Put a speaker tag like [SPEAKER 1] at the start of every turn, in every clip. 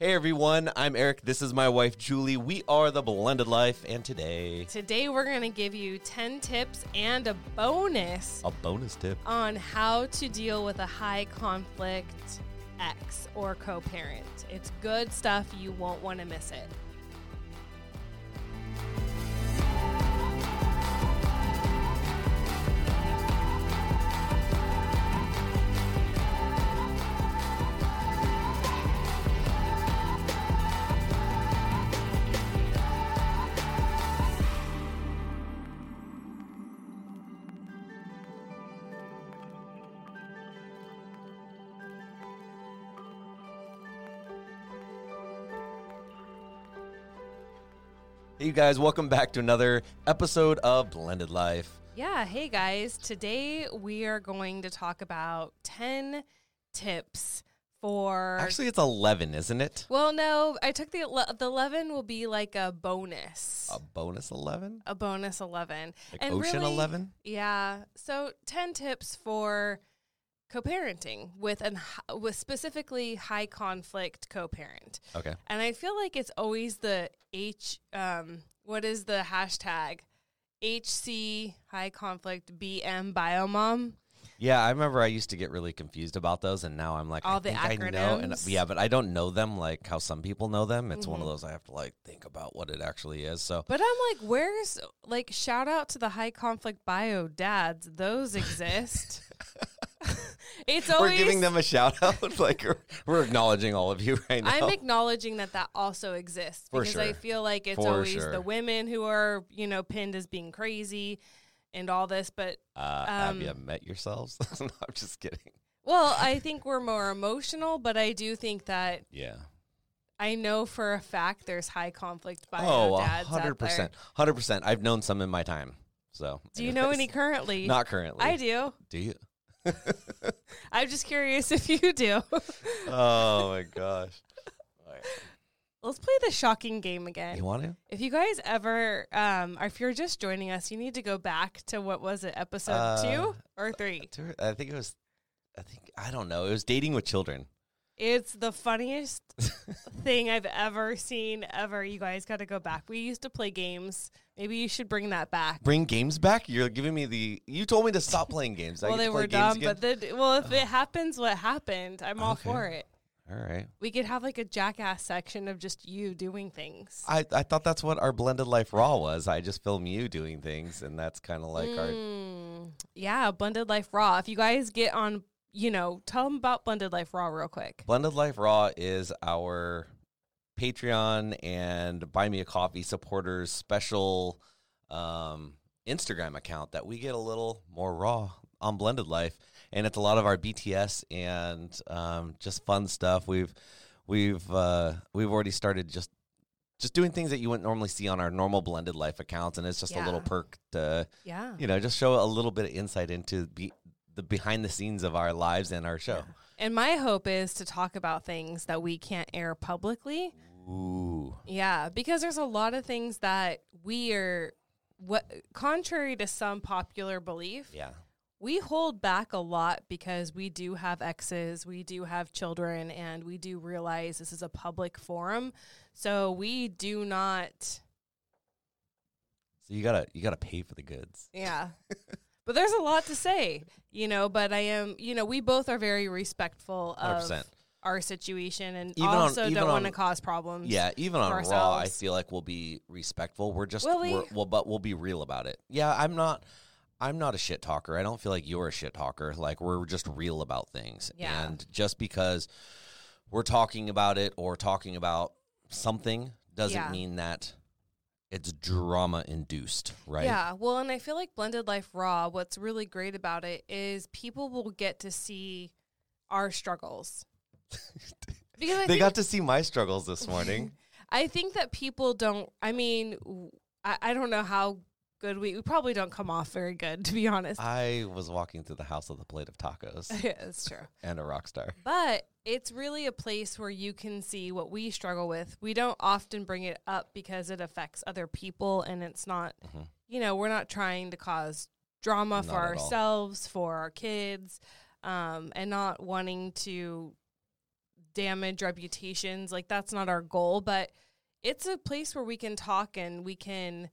[SPEAKER 1] Hey everyone, I'm Eric. This is my wife Julie. We are the Blended Life, and today
[SPEAKER 2] Today, we're going to give you 10 tips and a bonus
[SPEAKER 1] a bonus tip.
[SPEAKER 2] on how to deal with a high conflict ex or co parent. It's good stuff. You won't want to miss it.
[SPEAKER 1] Hey you guys, welcome back to another episode of Blended Life.
[SPEAKER 2] Yeah. Hey, guys. Today, we are going to talk about 10 tips for.
[SPEAKER 1] Actually, it's 11, isn't it?
[SPEAKER 2] well, no, I took the ele- the 11 will be like a bonus.
[SPEAKER 1] A bonus 11?
[SPEAKER 2] a bonus 11
[SPEAKER 1] Like Ocean 11?
[SPEAKER 2] yeah so 10 tips for co-parenting with an with specifically high conflict co-parent
[SPEAKER 1] Okay.
[SPEAKER 2] and i feel like it's always the h um what is the hashtag hc high conflict bm biomom
[SPEAKER 1] Yeah, I remember I used to get really confused about those, and now I'm like,
[SPEAKER 2] All
[SPEAKER 1] I
[SPEAKER 2] the
[SPEAKER 1] think I know. And
[SPEAKER 2] acronyms.
[SPEAKER 1] yeah, but I don't know them like how some people know them. It's one of
[SPEAKER 2] Mhm.
[SPEAKER 1] those I have to like think about what it actually is. So
[SPEAKER 2] but i'm like where's like shout out to the high conflict bio dads those exist it's always
[SPEAKER 1] we're giving them a shout out. like we're, acknowledging all of you right now.
[SPEAKER 2] I'm acknowledging that that also exists because I feel like it's
[SPEAKER 1] For
[SPEAKER 2] always
[SPEAKER 1] sure.
[SPEAKER 2] the women who are, you know, pinned as being crazy and all this. But,
[SPEAKER 1] uh, have you
[SPEAKER 2] um,
[SPEAKER 1] met yourselves? no, I'm just kidding.
[SPEAKER 2] well, I think we're more emotional, but I do think that
[SPEAKER 1] Yeah.
[SPEAKER 2] I know for a fact there's high conflict bio
[SPEAKER 1] Oh, a
[SPEAKER 2] dads out
[SPEAKER 1] hundred
[SPEAKER 2] there.
[SPEAKER 1] percent, hundred percent. I've known some in my time. So,
[SPEAKER 2] Do you know any currently?
[SPEAKER 1] Not currently.
[SPEAKER 2] I do.
[SPEAKER 1] Do you?
[SPEAKER 2] I'm just curious if you do.
[SPEAKER 1] oh my gosh.
[SPEAKER 2] Let's play the shocking game again.
[SPEAKER 1] You want to?
[SPEAKER 2] If you guys ever, um, or if you're just joining us, you need to go back to what was it, episode
[SPEAKER 1] Uh,
[SPEAKER 2] two or three?
[SPEAKER 1] I think it was. I think I don't know. It was dating with children.
[SPEAKER 2] It's the funniest thing I've ever seen ever. You guys got to go back. We used to play games. Maybe you should bring that back.
[SPEAKER 1] Bring games back. You're giving me the. You told me to stop playing games.
[SPEAKER 2] Well, they were dumb, but the, well, if it happens, what happened? I'm all
[SPEAKER 1] Okay.
[SPEAKER 2] for it.
[SPEAKER 1] all right.
[SPEAKER 2] We could have like a jackass section of just you doing things.
[SPEAKER 1] I, I thought that's what our blended life raw was. I just film you doing things, and that's kind of like our.
[SPEAKER 2] Mm, yeah, blended life raw. If you guys get on, you know, tell them about blended life raw real quick.
[SPEAKER 1] Blended Life Raw is our Patreon and Buy Me a Coffee supporters special um, Instagram account that we get a little more raw on Blended Life, and it's a lot of our BTS and um, just fun stuff. We've we've uh, we've already started just just doing things that you wouldn't normally see on our normal Blended Life accounts, and it's just a little perk to
[SPEAKER 2] Yeah.
[SPEAKER 1] you know just show a little bit of insight into be, the behind the scenes of our lives and our show.
[SPEAKER 2] And my hope is to talk about things that we can't air publicly.
[SPEAKER 1] Ooh.
[SPEAKER 2] Yeah, because there's a lot of things that we are what contrary to some popular belief,
[SPEAKER 1] Yeah.
[SPEAKER 2] we hold back a lot because we do have exes, we do have children, and we do realize this is a public forum. So we do not
[SPEAKER 1] So you gotta you gotta pay for the goods.
[SPEAKER 2] yeah. but there's a lot to say, you know. But I am, you know, we both are very respectful of
[SPEAKER 1] 100%.
[SPEAKER 2] our situation and
[SPEAKER 1] Even on-
[SPEAKER 2] also
[SPEAKER 1] even
[SPEAKER 2] don't want to cause problems.
[SPEAKER 1] Yeah, even on Raw, I
[SPEAKER 2] ourselves.
[SPEAKER 1] feel like we'll be respectful. We're just
[SPEAKER 2] Will we?
[SPEAKER 1] we're, well, but we'll be real about it. Yeah, I'm not. I'm not a shit talker. I don't feel like you're a shit talker. Like we're just real about things.
[SPEAKER 2] Yeah.
[SPEAKER 1] And just because we're talking about it or talking about something doesn't
[SPEAKER 2] Yeah.
[SPEAKER 1] mean that it's drama induced, right?
[SPEAKER 2] Yeah, well, and I feel like Blended Life Raw, what's really great about it is people will get to see our struggles. because I
[SPEAKER 1] They got to see my struggles this morning.
[SPEAKER 2] I think that people don't, I mean, I don't know how good we, we probably don't come off very good, to be honest.
[SPEAKER 1] I was walking through the house with a plate of tacos
[SPEAKER 2] yeah, it's true.
[SPEAKER 1] and a rock star.
[SPEAKER 2] But it's really a place where you can see what we struggle with. We don't often bring it up because it affects other people and it's not,
[SPEAKER 1] Mhm.
[SPEAKER 2] you know, we're not trying to cause drama for
[SPEAKER 1] Not all.
[SPEAKER 2] ourselves, for our kids, um, and not wanting to damage reputations. Like that's not our goal, but it's a place where we can talk and we can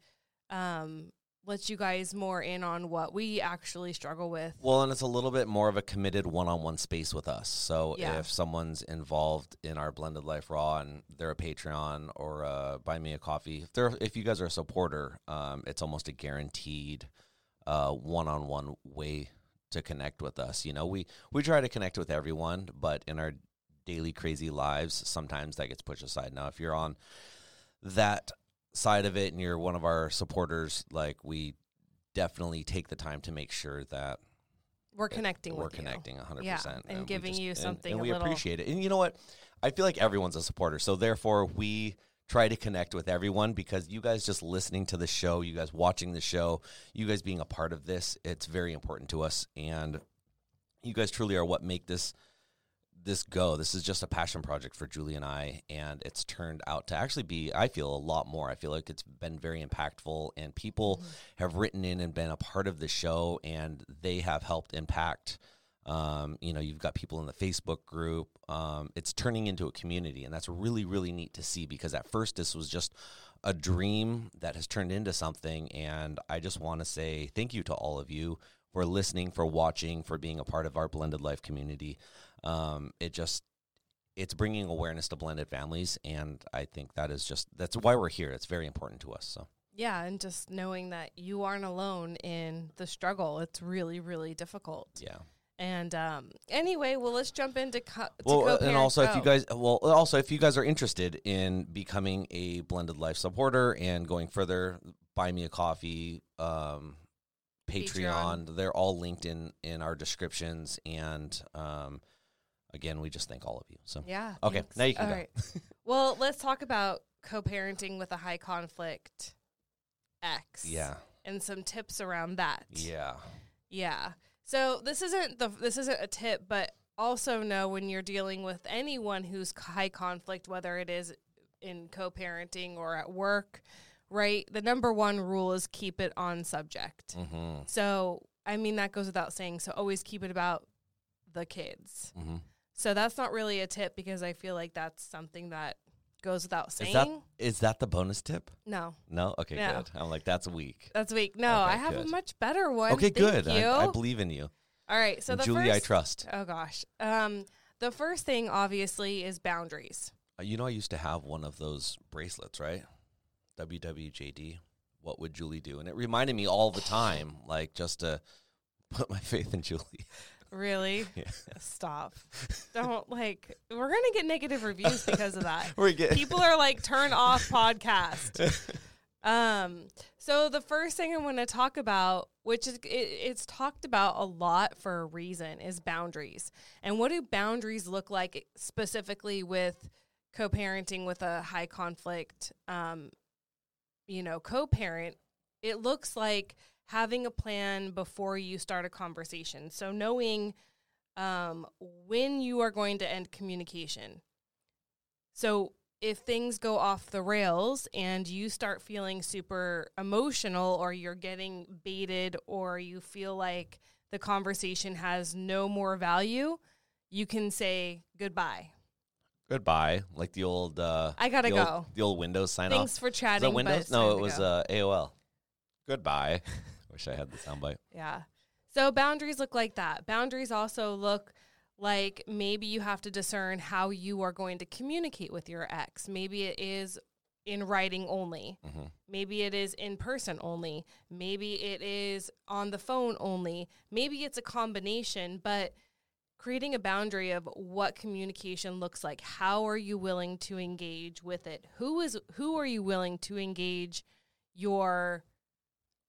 [SPEAKER 2] um, let you guys more in on what we actually struggle with.
[SPEAKER 1] Well, and it's a little bit more of a committed one-on-one space with us. So
[SPEAKER 2] Yeah.
[SPEAKER 1] if someone's involved in our Blended Life Raw and they're a Patreon or uh, buy me a coffee, if they're if you guys are a supporter, um, it's almost a guaranteed uh, one-on-one way to connect with us. You know, we we try to connect with everyone, but in our daily crazy lives, sometimes that gets pushed aside. Now, if you're on that side of it and you're one of our supporters, like we definitely take the time to make sure that
[SPEAKER 2] We're connecting
[SPEAKER 1] we're
[SPEAKER 2] with you.
[SPEAKER 1] connecting 100%.
[SPEAKER 2] Yeah, and
[SPEAKER 1] we
[SPEAKER 2] giving you
[SPEAKER 1] and-
[SPEAKER 2] something
[SPEAKER 1] And,
[SPEAKER 2] a
[SPEAKER 1] we
[SPEAKER 2] little-
[SPEAKER 1] appreciate it. And you know what? I feel like everyone's a supporter. So therefore, we try to connect with everyone because you guys just listening to the show, you guys watching the show, you guys being a part of this, it's very important to us. And you guys truly are what make this this go. This is just a passion project for Julie and I, and it's turned out to actually be, I feel, a lot more. I feel like it's been very impactful, and people have written in and been a part of the show, and they have helped impact. Um, you know, you've got people in the Facebook group. Um, it's turning into a community, and that's really, really neat to see because at first this was just a dream that has turned into something. And I just want to say thank you to all of you for listening, for watching, for being a part of our blended life community. Um, it just it's bringing awareness to blended families, and I think that is just that's why we're here. It's very important to us. So
[SPEAKER 2] Yeah, and just knowing that you aren't alone in the struggle. It's really, really difficult.
[SPEAKER 1] yeah.
[SPEAKER 2] And um, anyway, well, let's jump into co-
[SPEAKER 1] Well, uh, and also if you guys, well, also if you guys are interested in becoming a blended life supporter and going further, buy me a coffee, um, Patreon.
[SPEAKER 2] Patreon.
[SPEAKER 1] They're all linked in in our descriptions, and um, again, we just thank all of you. So
[SPEAKER 2] yeah.
[SPEAKER 1] Okay,
[SPEAKER 2] thanks.
[SPEAKER 1] now you can
[SPEAKER 2] All
[SPEAKER 1] go.
[SPEAKER 2] right. well, let's talk about co-parenting with a high conflict ex.
[SPEAKER 1] yeah,
[SPEAKER 2] and some tips around that.
[SPEAKER 1] yeah,
[SPEAKER 2] Yeah. So this isn't the this isn't a tip, but also know when you're dealing with anyone who's high conflict, whether it is in co-parenting or at work, right? The number one rule is keep it on subject.
[SPEAKER 1] mm-hmm,
[SPEAKER 2] So I mean that goes without saying. So always keep it about the kids.
[SPEAKER 1] mm-hmm.
[SPEAKER 2] So that's not really a tip because I feel like that's something that goes without saying.
[SPEAKER 1] Is that is that the bonus tip?
[SPEAKER 2] no,
[SPEAKER 1] No, okay,
[SPEAKER 2] No.
[SPEAKER 1] good. I'm like that's weak.
[SPEAKER 2] that's weak. No,
[SPEAKER 1] Okay,
[SPEAKER 2] I have
[SPEAKER 1] good.
[SPEAKER 2] a much better one.
[SPEAKER 1] Okay,
[SPEAKER 2] Thank
[SPEAKER 1] good.
[SPEAKER 2] You.
[SPEAKER 1] I, I believe in you,
[SPEAKER 2] All right. So
[SPEAKER 1] And
[SPEAKER 2] the
[SPEAKER 1] Julie. I trust.
[SPEAKER 2] Oh gosh. Um, the first thing obviously is boundaries.
[SPEAKER 1] Uh, You know, I used to have one of those bracelets, right? WWJD. What would Julie do? And it reminded me all the time, like just to put my faith in Julie.
[SPEAKER 2] Really?
[SPEAKER 1] Yeah.
[SPEAKER 2] Stop. Don't like. We're gonna get negative reviews because of that.
[SPEAKER 1] We get
[SPEAKER 2] People are like, turn off podcast. Um. So the first thing I want to talk about, which is it, it's talked about a lot for a reason, is boundaries. And what do boundaries look like specifically with co-parenting with a high conflict, um, you know, co-parent? It looks like having a plan before you start a conversation. So knowing um, when you are going to end communication. So if things go off the rails and you start feeling super emotional or you're getting baited or you feel like the conversation has no more value, you can say goodbye.
[SPEAKER 1] goodbye, like the old. Uh,
[SPEAKER 2] I gotta
[SPEAKER 1] the
[SPEAKER 2] go.
[SPEAKER 1] Old, the old Windows sign
[SPEAKER 2] Thanks
[SPEAKER 1] off.
[SPEAKER 2] Thanks for
[SPEAKER 1] Was
[SPEAKER 2] chatting.
[SPEAKER 1] that Windows? No, it was
[SPEAKER 2] go.
[SPEAKER 1] uh, AOL. Goodbye. Wish I had the soundbite.
[SPEAKER 2] yeah. So boundaries look like that. Boundaries also look like maybe you have to discern how you are going to communicate with your ex. Maybe it is in writing only.
[SPEAKER 1] Mhm.
[SPEAKER 2] Maybe it is in person only. Maybe it is on the phone only. Maybe it's a combination, but creating a boundary of what communication looks like. How are you willing to engage with it? Who is who are you willing to engage your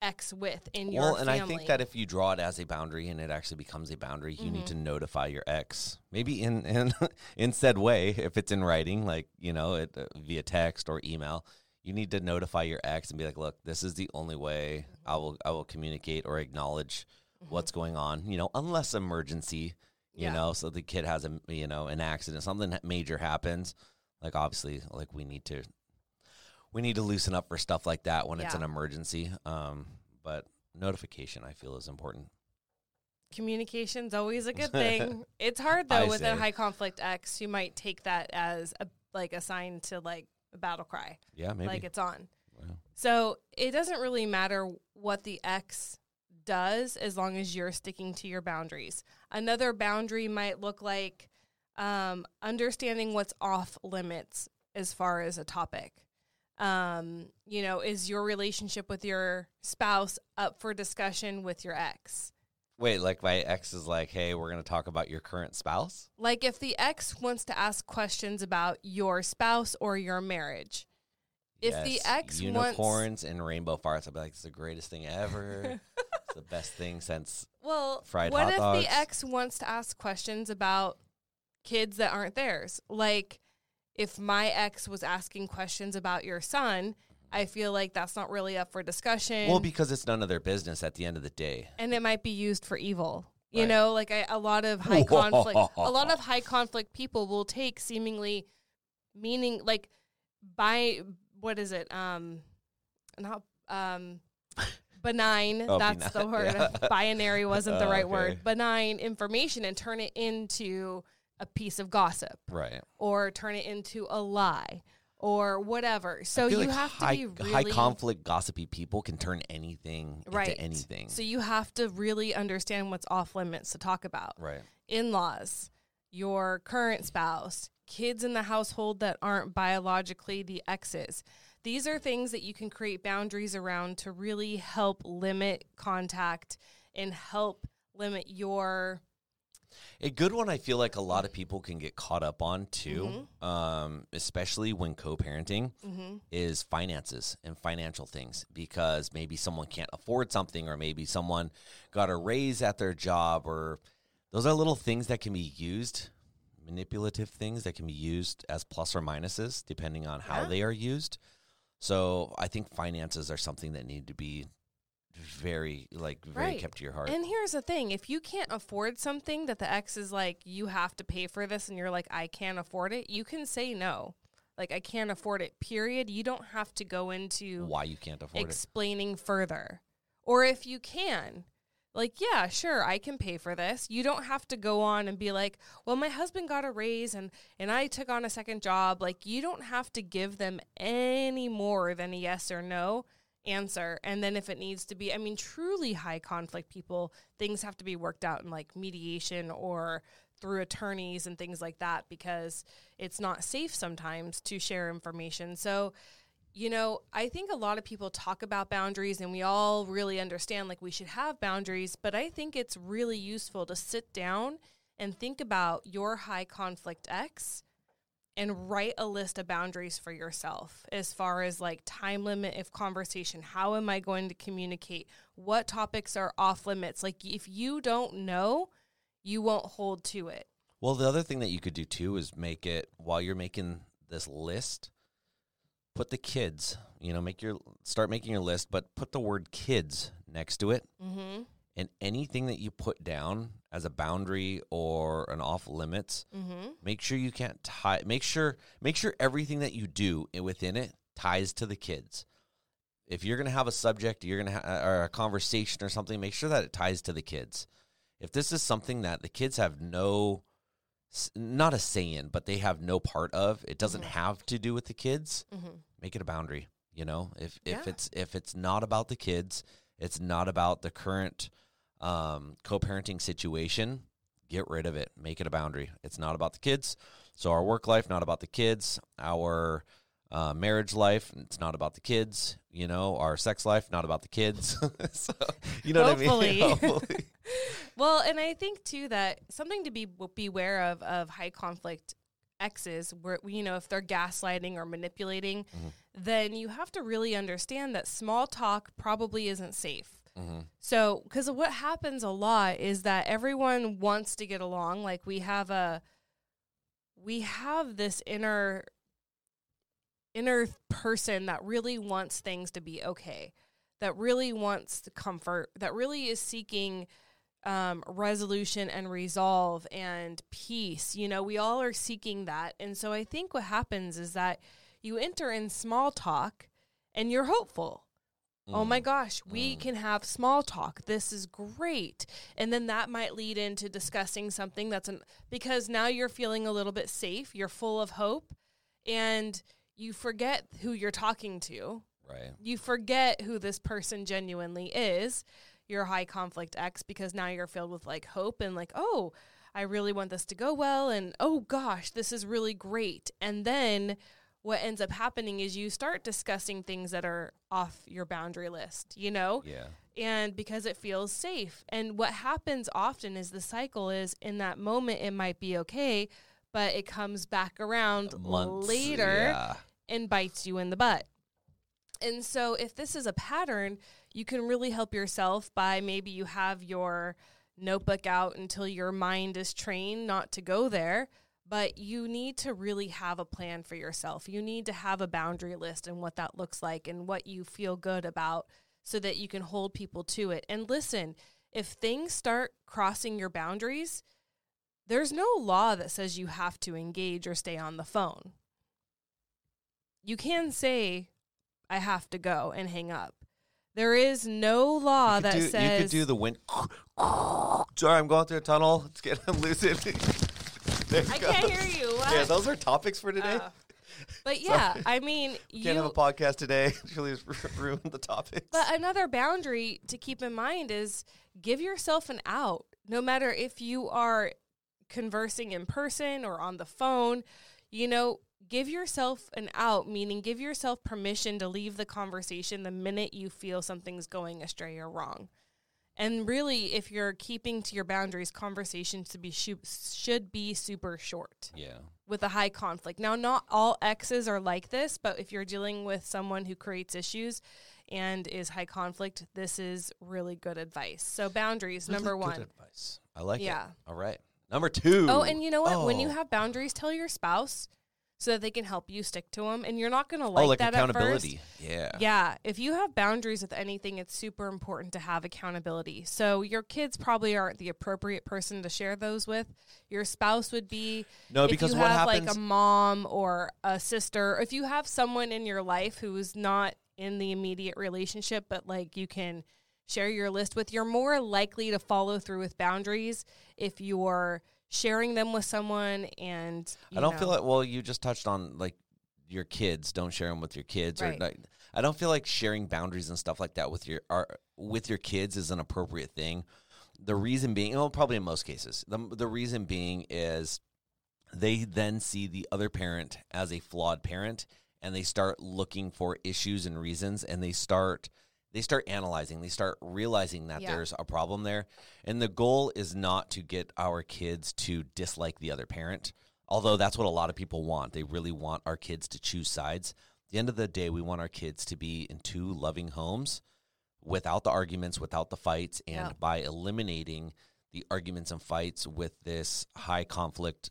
[SPEAKER 2] ex with in your
[SPEAKER 1] well, and
[SPEAKER 2] family?
[SPEAKER 1] I think that if you draw it as a boundary and it actually becomes a boundary, you need to
[SPEAKER 2] Mm-hmm.
[SPEAKER 1] notify your ex, maybe in in in said way, if it's in writing, like you know, it, uh, via text or email. You need to notify your ex and be like, "Look, this is the only way
[SPEAKER 2] Mm-hmm.
[SPEAKER 1] I will I will communicate or acknowledge what's going on." You know, unless emergency, you
[SPEAKER 2] Yeah.
[SPEAKER 1] know, so the kid has a you know an accident, something major happens. Like obviously, like we need to we need to loosen up for stuff like that when it's an emergency. Um, but notification, I feel, is important.
[SPEAKER 2] communication's always a good thing. it's hard though
[SPEAKER 1] I
[SPEAKER 2] with a high conflict ex. You might take that as a like a sign to like a battle cry,
[SPEAKER 1] Yeah, maybe.
[SPEAKER 2] like it's on.
[SPEAKER 1] Wow.
[SPEAKER 2] So it doesn't really matter what the ex does as long as you're sticking to your boundaries. Another boundary might look like um, understanding what's off limits as far as a topic. Um, you know, is your relationship with your spouse up for discussion with your ex?
[SPEAKER 1] Wait, like my ex is like, "Hey, we're gonna talk about your current spouse."
[SPEAKER 2] Like if the ex wants to ask questions about your spouse or your marriage, if the
[SPEAKER 1] Yes,
[SPEAKER 2] ex wants to.
[SPEAKER 1] unicorns and rainbow farts, I'd be like, "It's the greatest thing ever. it's the best thing since."
[SPEAKER 2] Well,
[SPEAKER 1] fried
[SPEAKER 2] what
[SPEAKER 1] hot
[SPEAKER 2] if
[SPEAKER 1] dogs.
[SPEAKER 2] the ex wants to ask questions about kids that aren't theirs? Like if my ex was asking questions about your son, I feel like that's not really up for discussion.
[SPEAKER 1] Well, because it's none of their business at the end of the day.
[SPEAKER 2] and it might be used for evil. You
[SPEAKER 1] Right.
[SPEAKER 2] know, like I, a lot of high conflict, a lot of high conflict people will take seemingly meaning like by what is it? Um, not um, benign.
[SPEAKER 1] Oh,
[SPEAKER 2] that's the word.
[SPEAKER 1] yeah.
[SPEAKER 2] Binary wasn't the right
[SPEAKER 1] Okay.
[SPEAKER 2] word. Benign information and turn it into a piece of gossip
[SPEAKER 1] Right.
[SPEAKER 2] or turn it into a lie or whatever. So you
[SPEAKER 1] like
[SPEAKER 2] have
[SPEAKER 1] high,
[SPEAKER 2] to be really
[SPEAKER 1] high conflict, gossipy people can turn anything
[SPEAKER 2] right.
[SPEAKER 1] into anything.
[SPEAKER 2] So you have to really understand what's off limits to talk about.
[SPEAKER 1] right.
[SPEAKER 2] In laws, your current spouse, kids in the household that aren't biologically the exes. These are things that you can create boundaries around to really help limit contact and help limit your.
[SPEAKER 1] A good one I feel like a lot of people can get caught up on too, um, especially when co-parenting,
[SPEAKER 2] Mhm.
[SPEAKER 1] is finances and financial things because maybe someone can't afford something or maybe someone got a raise at their job or those are little things that can be used, manipulative things that can be used as plus or minuses depending on how
[SPEAKER 2] Yeah.
[SPEAKER 1] they are used. So I think finances are something that need to be very like very
[SPEAKER 2] Right.
[SPEAKER 1] kept to your heart.
[SPEAKER 2] And here's the thing if you can't afford something that the ex is like, you have to pay for this, and you're like, I can't afford it, you can say no. Like, I can't afford it, period. You don't have to go into
[SPEAKER 1] Why you can't afford it.
[SPEAKER 2] explaining further. Or if you can, like, yeah, sure, I can pay for this. You don't have to go on and be like, well, my husband got a raise and and I took on a second job. Like, you don't have to give them any more than a yes or no answer. And then if it needs to be, I mean, truly high conflict people, things have to be worked out in like mediation or through attorneys and things like that because it's not safe sometimes to share information. So, you know, I think a lot of people talk about boundaries and we all really understand like we should have boundaries, but I think it's really useful to sit down and think about your high conflict ex and write a list of boundaries for yourself as far as like time limit of conversation. How am I going to communicate? What topics are off limits? Like if you don't know, you won't hold to it.
[SPEAKER 1] Well, the other thing that you could do too is make it while you're making this list, put the kids, you know, make your start making your list, but put the word kids next to it.
[SPEAKER 2] Mm-hmm.
[SPEAKER 1] And anything that you put down as a boundary or an off limits,
[SPEAKER 2] Mm-hmm.
[SPEAKER 1] make sure you can't tie make sure make sure everything that you do within it ties to the kids. If you're going to have a subject, you're going to ha- or a conversation or something, make sure that it ties to the kids. If this is something that the kids have no not a say in, but they have no part of, it doesn't
[SPEAKER 2] Mhm.
[SPEAKER 1] have to do with the kids,
[SPEAKER 2] Mm-hmm.
[SPEAKER 1] make it a boundary, you know? If if
[SPEAKER 2] Yeah.
[SPEAKER 1] it's if it's not about the kids, it's not about the current um, co-parenting situation, get rid of it. Make it a boundary. It's not about the kids. So our work life, not about the kids. Our uh, marriage life, it's not about the kids. You know, our sex life, not about the kids. so, you know
[SPEAKER 2] Hopefully.
[SPEAKER 1] what I mean? Hopefully.
[SPEAKER 2] Well, and I think too that something to be beware of of high conflict exes, where you know if they're gaslighting or manipulating,
[SPEAKER 1] Mhm.
[SPEAKER 2] then you have to really understand that small talk probably isn't safe.
[SPEAKER 1] Hmm
[SPEAKER 2] So, because what happens a lot is that everyone wants to get along. Like we have a, we have this inner, inner person that really wants things to be okay, that really wants the comfort, that really is seeking um, resolution and resolve and peace. You know, we all are seeking that, and so I think what happens is that you enter in small talk, and you're hopeful. Oh my gosh, we
[SPEAKER 1] Mm.
[SPEAKER 2] can have small talk. This is great. And then that might lead into discussing something that's an because now you're feeling a little bit safe, you're full of hope, and you forget who you're talking to.
[SPEAKER 1] Right.
[SPEAKER 2] You forget who this person genuinely is, your high conflict ex, because now you're filled with like hope and like, oh, I really want this to go well. And oh gosh, this is really great. And then what ends up happening is you start discussing things that are off your boundary list, you know?
[SPEAKER 1] Yeah.
[SPEAKER 2] and because it feels safe. And what happens often is the cycle is in that moment it might be okay, but it comes back around
[SPEAKER 1] Months
[SPEAKER 2] later
[SPEAKER 1] Yeah.
[SPEAKER 2] and bites you in the butt. And so if this is a pattern, you can really help yourself by maybe you have your notebook out until your mind is trained not to go there, but you need to really have a plan for yourself. You need to have a boundary list and what that looks like and what you feel good about so that you can hold people to it. And listen, if things start crossing your boundaries, there's no law that says you have to engage or stay on the phone. You can say, I have to go and hang up. There is no law that
[SPEAKER 1] do,
[SPEAKER 2] says
[SPEAKER 1] you could do the wind. Sorry, I'm going through a tunnel. Let's get him lucid.
[SPEAKER 2] I can't hear you.
[SPEAKER 1] Yeah, those are topics for today.
[SPEAKER 2] Uh, but yeah, I mean, you
[SPEAKER 1] Can't have a podcast today. Julie's ruined the topics.
[SPEAKER 2] But another boundary to keep in mind is give yourself an out. No matter if you are conversing in person or on the phone, you know, give yourself an out, meaning give yourself permission to leave the conversation the minute you feel something's going astray or wrong. And really, if you're keeping to your boundaries, conversations to be should be super short
[SPEAKER 1] yeah.
[SPEAKER 2] with a high conflict. Now, not all exes are like this, but if you're dealing with someone who creates issues and is high conflict, this is really good advice. So, boundaries, number
[SPEAKER 1] Really
[SPEAKER 2] one.
[SPEAKER 1] good advice. I like
[SPEAKER 2] Yeah.
[SPEAKER 1] it. All right. Number two.
[SPEAKER 2] Oh, and you know what? When you
[SPEAKER 1] Oh.
[SPEAKER 2] have boundaries, tell your spouse so that they can help you stick to them. And you're not going to
[SPEAKER 1] oh,
[SPEAKER 2] like,
[SPEAKER 1] like
[SPEAKER 2] that at first.
[SPEAKER 1] accountability. Yeah.
[SPEAKER 2] Yeah, if you have boundaries with anything, it's super important to have accountability. So your kids probably aren't the appropriate person to share those with. Your spouse would be.
[SPEAKER 1] No,
[SPEAKER 2] if
[SPEAKER 1] because
[SPEAKER 2] you
[SPEAKER 1] what
[SPEAKER 2] have
[SPEAKER 1] happens?
[SPEAKER 2] like a mom or a sister, if you have someone in your life who is not in the immediate relationship, but like you can share your list with, you're more likely to follow through with boundaries if you're sharing them with someone. And
[SPEAKER 1] I don't feel like. Well, you just touched on like your kids. Don't share them with your kids,
[SPEAKER 2] Right.
[SPEAKER 1] or like, I don't feel like sharing boundaries and stuff like that with your are, with your kids is an appropriate thing. The reason being, well, probably in most cases, the the reason being is they then see the other parent as a flawed parent, and they start looking for issues and reasons, and they start they start analyzing, they start realizing that
[SPEAKER 2] Yeah.
[SPEAKER 1] there's a problem there, and the goal is not to get our kids to dislike the other parent although that's what a lot of people want. They really want our kids to choose sides. At the end of the day, we want our kids to be in two loving homes without the arguments, without the fights, and
[SPEAKER 2] Yeah.
[SPEAKER 1] by eliminating the arguments and fights with this high conflict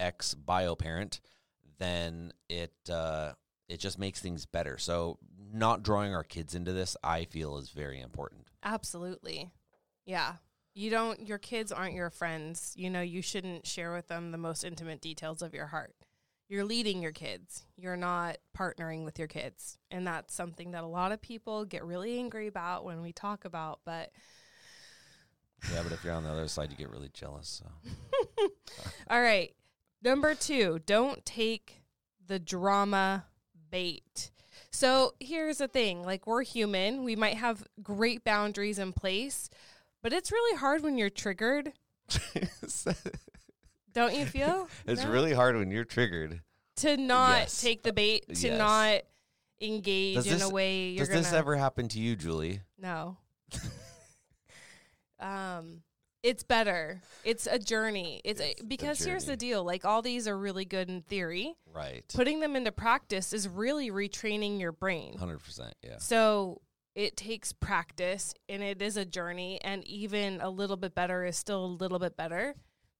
[SPEAKER 1] ex bio parent, then it uh, it just makes things better. So not drawing our kids into this, I feel, is very important.
[SPEAKER 2] Absolutely. Yeah. You don't, your kids aren't your friends. You know, you shouldn't share with them the most intimate details of your heart. You're leading your kids, you're not partnering with your kids. And that's something that a lot of people get really angry about when we talk about. But
[SPEAKER 1] Yeah, but if you're on the other side, you get really jealous. So.
[SPEAKER 2] all right. Number two, don't take the drama bait. So here's the thing like, we're human, we might have great boundaries in place, But it's really hard when you're triggered. Don't you feel?
[SPEAKER 1] it's
[SPEAKER 2] No?
[SPEAKER 1] really hard when you're triggered.
[SPEAKER 2] to not
[SPEAKER 1] Yes.
[SPEAKER 2] take the bait, to
[SPEAKER 1] Yes.
[SPEAKER 2] not engage
[SPEAKER 1] Does
[SPEAKER 2] in a way you're
[SPEAKER 1] Does
[SPEAKER 2] gonna
[SPEAKER 1] this ever happen to you, Julie?
[SPEAKER 2] No. um it's better. It's a journey. It's,
[SPEAKER 1] It's
[SPEAKER 2] a, because here's the deal. Like all these are really good in theory.
[SPEAKER 1] Right.
[SPEAKER 2] Putting them into practice is really retraining your brain.
[SPEAKER 1] Hundred percent. Yeah.
[SPEAKER 2] So it takes practice and it is a journey and even a little bit better is still a little bit better.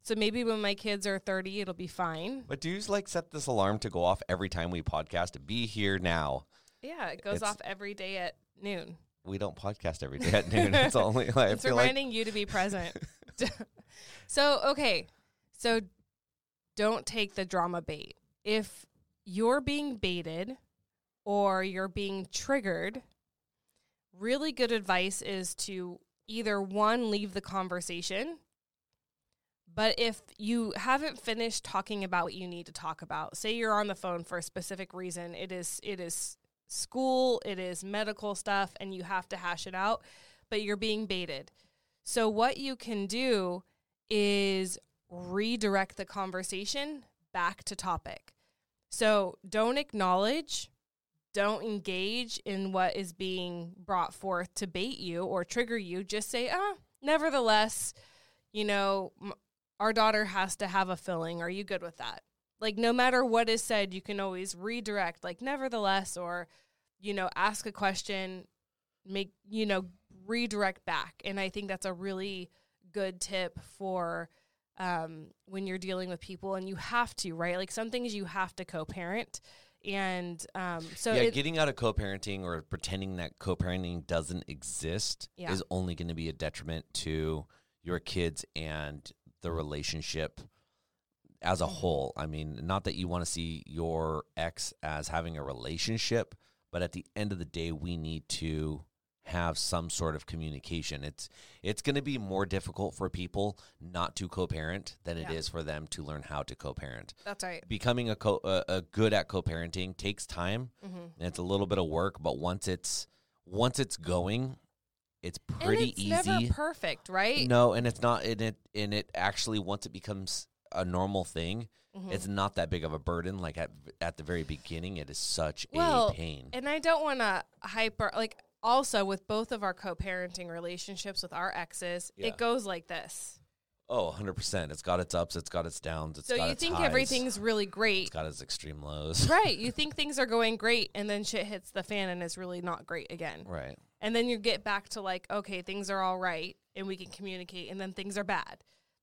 [SPEAKER 2] So maybe when my kids are 30 it'll be fine.
[SPEAKER 1] But do you like set this alarm to go off every time we podcast? Be here now.
[SPEAKER 2] Yeah, it goes
[SPEAKER 1] It's-
[SPEAKER 2] off every day at noon.
[SPEAKER 1] We don't podcast every day at noon. It's only like,
[SPEAKER 2] it's
[SPEAKER 1] feel like
[SPEAKER 2] reminding you to be present. so, okay. So don't take the drama bait. If you're being baited or you're being triggered, really good advice is to either one, leave the conversation. But if you haven't finished talking about what you need to talk about, say you're on the phone for a specific reason, it is it is school, it is medical stuff, and you have to hash it out, but you're being baited. So, what you can do is redirect the conversation back to topic. So, don't acknowledge, don't engage in what is being brought forth to bait you or trigger you. Just say, ah, nevertheless, you know, m- our daughter has to have a filling. Are you good with that? Like, no matter what is said, you can always redirect, like, nevertheless, or, you know, ask a question, make, you know, redirect back. And I think that's a really good tip for um, when you're dealing with people and you have to, right? Like, some things you have to co parent. And um, so,
[SPEAKER 1] yeah,
[SPEAKER 2] it,
[SPEAKER 1] getting out of co-parenting or pretending that co-parenting doesn't exist
[SPEAKER 2] Yeah.
[SPEAKER 1] is only going to be a detriment to your kids and the relationship as a whole. I mean, not that you want to see your ex as having a relationship, but at the end of the day, we need to have some sort of communication. It's it's going to be more difficult for people not to co-parent than it
[SPEAKER 2] Yeah.
[SPEAKER 1] is for them to learn how to co-parent.
[SPEAKER 2] that's right.
[SPEAKER 1] Becoming a co- a, a good at co-parenting takes time
[SPEAKER 2] Mm-hmm.
[SPEAKER 1] and it's a little bit of work, but once it's once it's going, it's pretty
[SPEAKER 2] it's
[SPEAKER 1] easy.
[SPEAKER 2] perfect, right?
[SPEAKER 1] no, and it's not and it and it actually once it becomes a normal thing,
[SPEAKER 2] Mhm.
[SPEAKER 1] it's not that big of a burden. Like at at the very beginning, it is such
[SPEAKER 2] Well,
[SPEAKER 1] a pain.
[SPEAKER 2] And I don't want to hyper like also with both of our co-parenting relationships with our exes,
[SPEAKER 1] Yeah.
[SPEAKER 2] it goes like this.
[SPEAKER 1] Oh, 100%. It's got its ups, it's got its downs, it's
[SPEAKER 2] so
[SPEAKER 1] got
[SPEAKER 2] you
[SPEAKER 1] its
[SPEAKER 2] think
[SPEAKER 1] highs,
[SPEAKER 2] everything's really
[SPEAKER 1] it's
[SPEAKER 2] great.
[SPEAKER 1] got its extreme lows.
[SPEAKER 2] right. You think things are going great and then shit hits the fan and it's really not great again.
[SPEAKER 1] right.
[SPEAKER 2] And then you get back to like, okay, things are all right and we can communicate and then things are bad.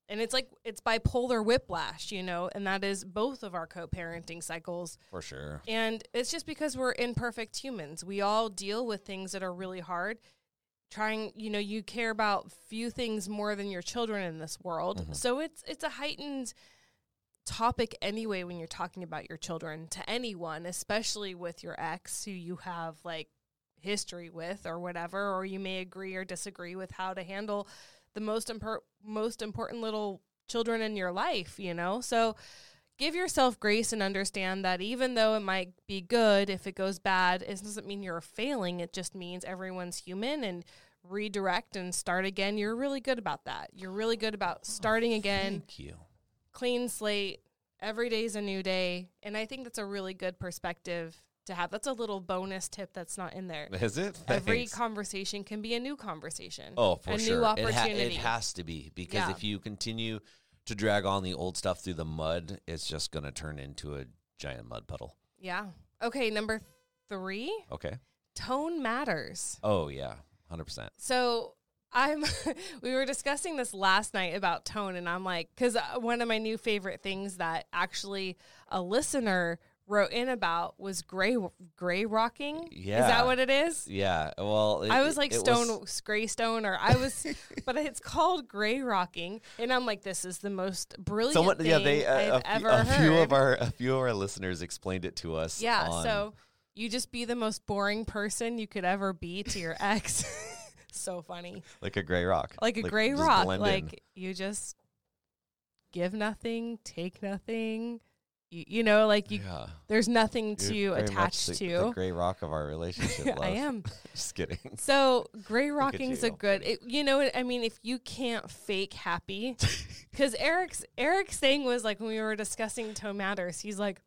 [SPEAKER 2] And it's like it's bipolar whiplash, you know, and that is both of our co-parenting cycles.
[SPEAKER 1] For sure.
[SPEAKER 2] And it's just because we're imperfect humans. We all deal with things that are really hard. Trying, you know, you care about few things more than your children in this world.
[SPEAKER 1] Mhm.
[SPEAKER 2] So it's it's a heightened topic anyway when you're talking about your children to anyone, especially with your ex who you have like history with or whatever or you may agree or disagree with how to handle the most impor- most important little children in your life, you know? So give yourself grace and understand that even though it might be good, if it goes bad, it doesn't mean you're failing. It just means everyone's human and redirect and start again. You're really good about that. You're really good about oh, starting again,
[SPEAKER 1] Thank you.
[SPEAKER 2] clean slate. Every day's a new day. And I think that's a really good perspective to have. That's a little bonus tip that's not in there.
[SPEAKER 1] Is it?
[SPEAKER 2] Every conversation can be a new conversation.
[SPEAKER 1] Oh, for
[SPEAKER 2] a
[SPEAKER 1] sure.
[SPEAKER 2] new
[SPEAKER 1] It, ha-
[SPEAKER 2] opportunity.
[SPEAKER 1] it has to be because
[SPEAKER 2] Yeah.
[SPEAKER 1] if you continue to drag on the old stuff through the mud, it's just going to turn into a giant mud puddle.
[SPEAKER 2] Yeah. Okay, number three,
[SPEAKER 1] Okay.
[SPEAKER 2] tone matters.
[SPEAKER 1] Oh yeah, hundred percent.
[SPEAKER 2] So I'm we were discussing this last night about tone and I'm like cuz uh, one of my new favorite things that actually a listener wrote in about was gray gray rocking.
[SPEAKER 1] Yeah, is
[SPEAKER 2] that what it is?
[SPEAKER 1] Yeah. Well, it-
[SPEAKER 2] I was like stone gray stone or I was but it's called gray rocking and I'm like this is the most brilliant
[SPEAKER 1] Someone,
[SPEAKER 2] thing
[SPEAKER 1] yeah, they
[SPEAKER 2] I've
[SPEAKER 1] uh, few,
[SPEAKER 2] ever
[SPEAKER 1] a
[SPEAKER 2] heard.
[SPEAKER 1] few of our a few of our listeners explained it to us.
[SPEAKER 2] Yeah,
[SPEAKER 1] on-
[SPEAKER 2] so you just be the most boring person you could ever be to your ex. so funny.
[SPEAKER 1] like a gray rock,
[SPEAKER 2] Like a gray rock.
[SPEAKER 1] blend in.
[SPEAKER 2] Like you just give nothing, take nothing. You, you know, like you,
[SPEAKER 1] yeah.
[SPEAKER 2] there's nothing
[SPEAKER 1] You're
[SPEAKER 2] to attach
[SPEAKER 1] the,
[SPEAKER 2] to.
[SPEAKER 1] the gray rock of our relationship. Love.
[SPEAKER 2] I am.
[SPEAKER 1] Just kidding.
[SPEAKER 2] So gray rocking's a good. It, you know, what I mean, if you can't fake happy, because Eric's Eric's thing was like when we were discussing Tone Matters, he's like,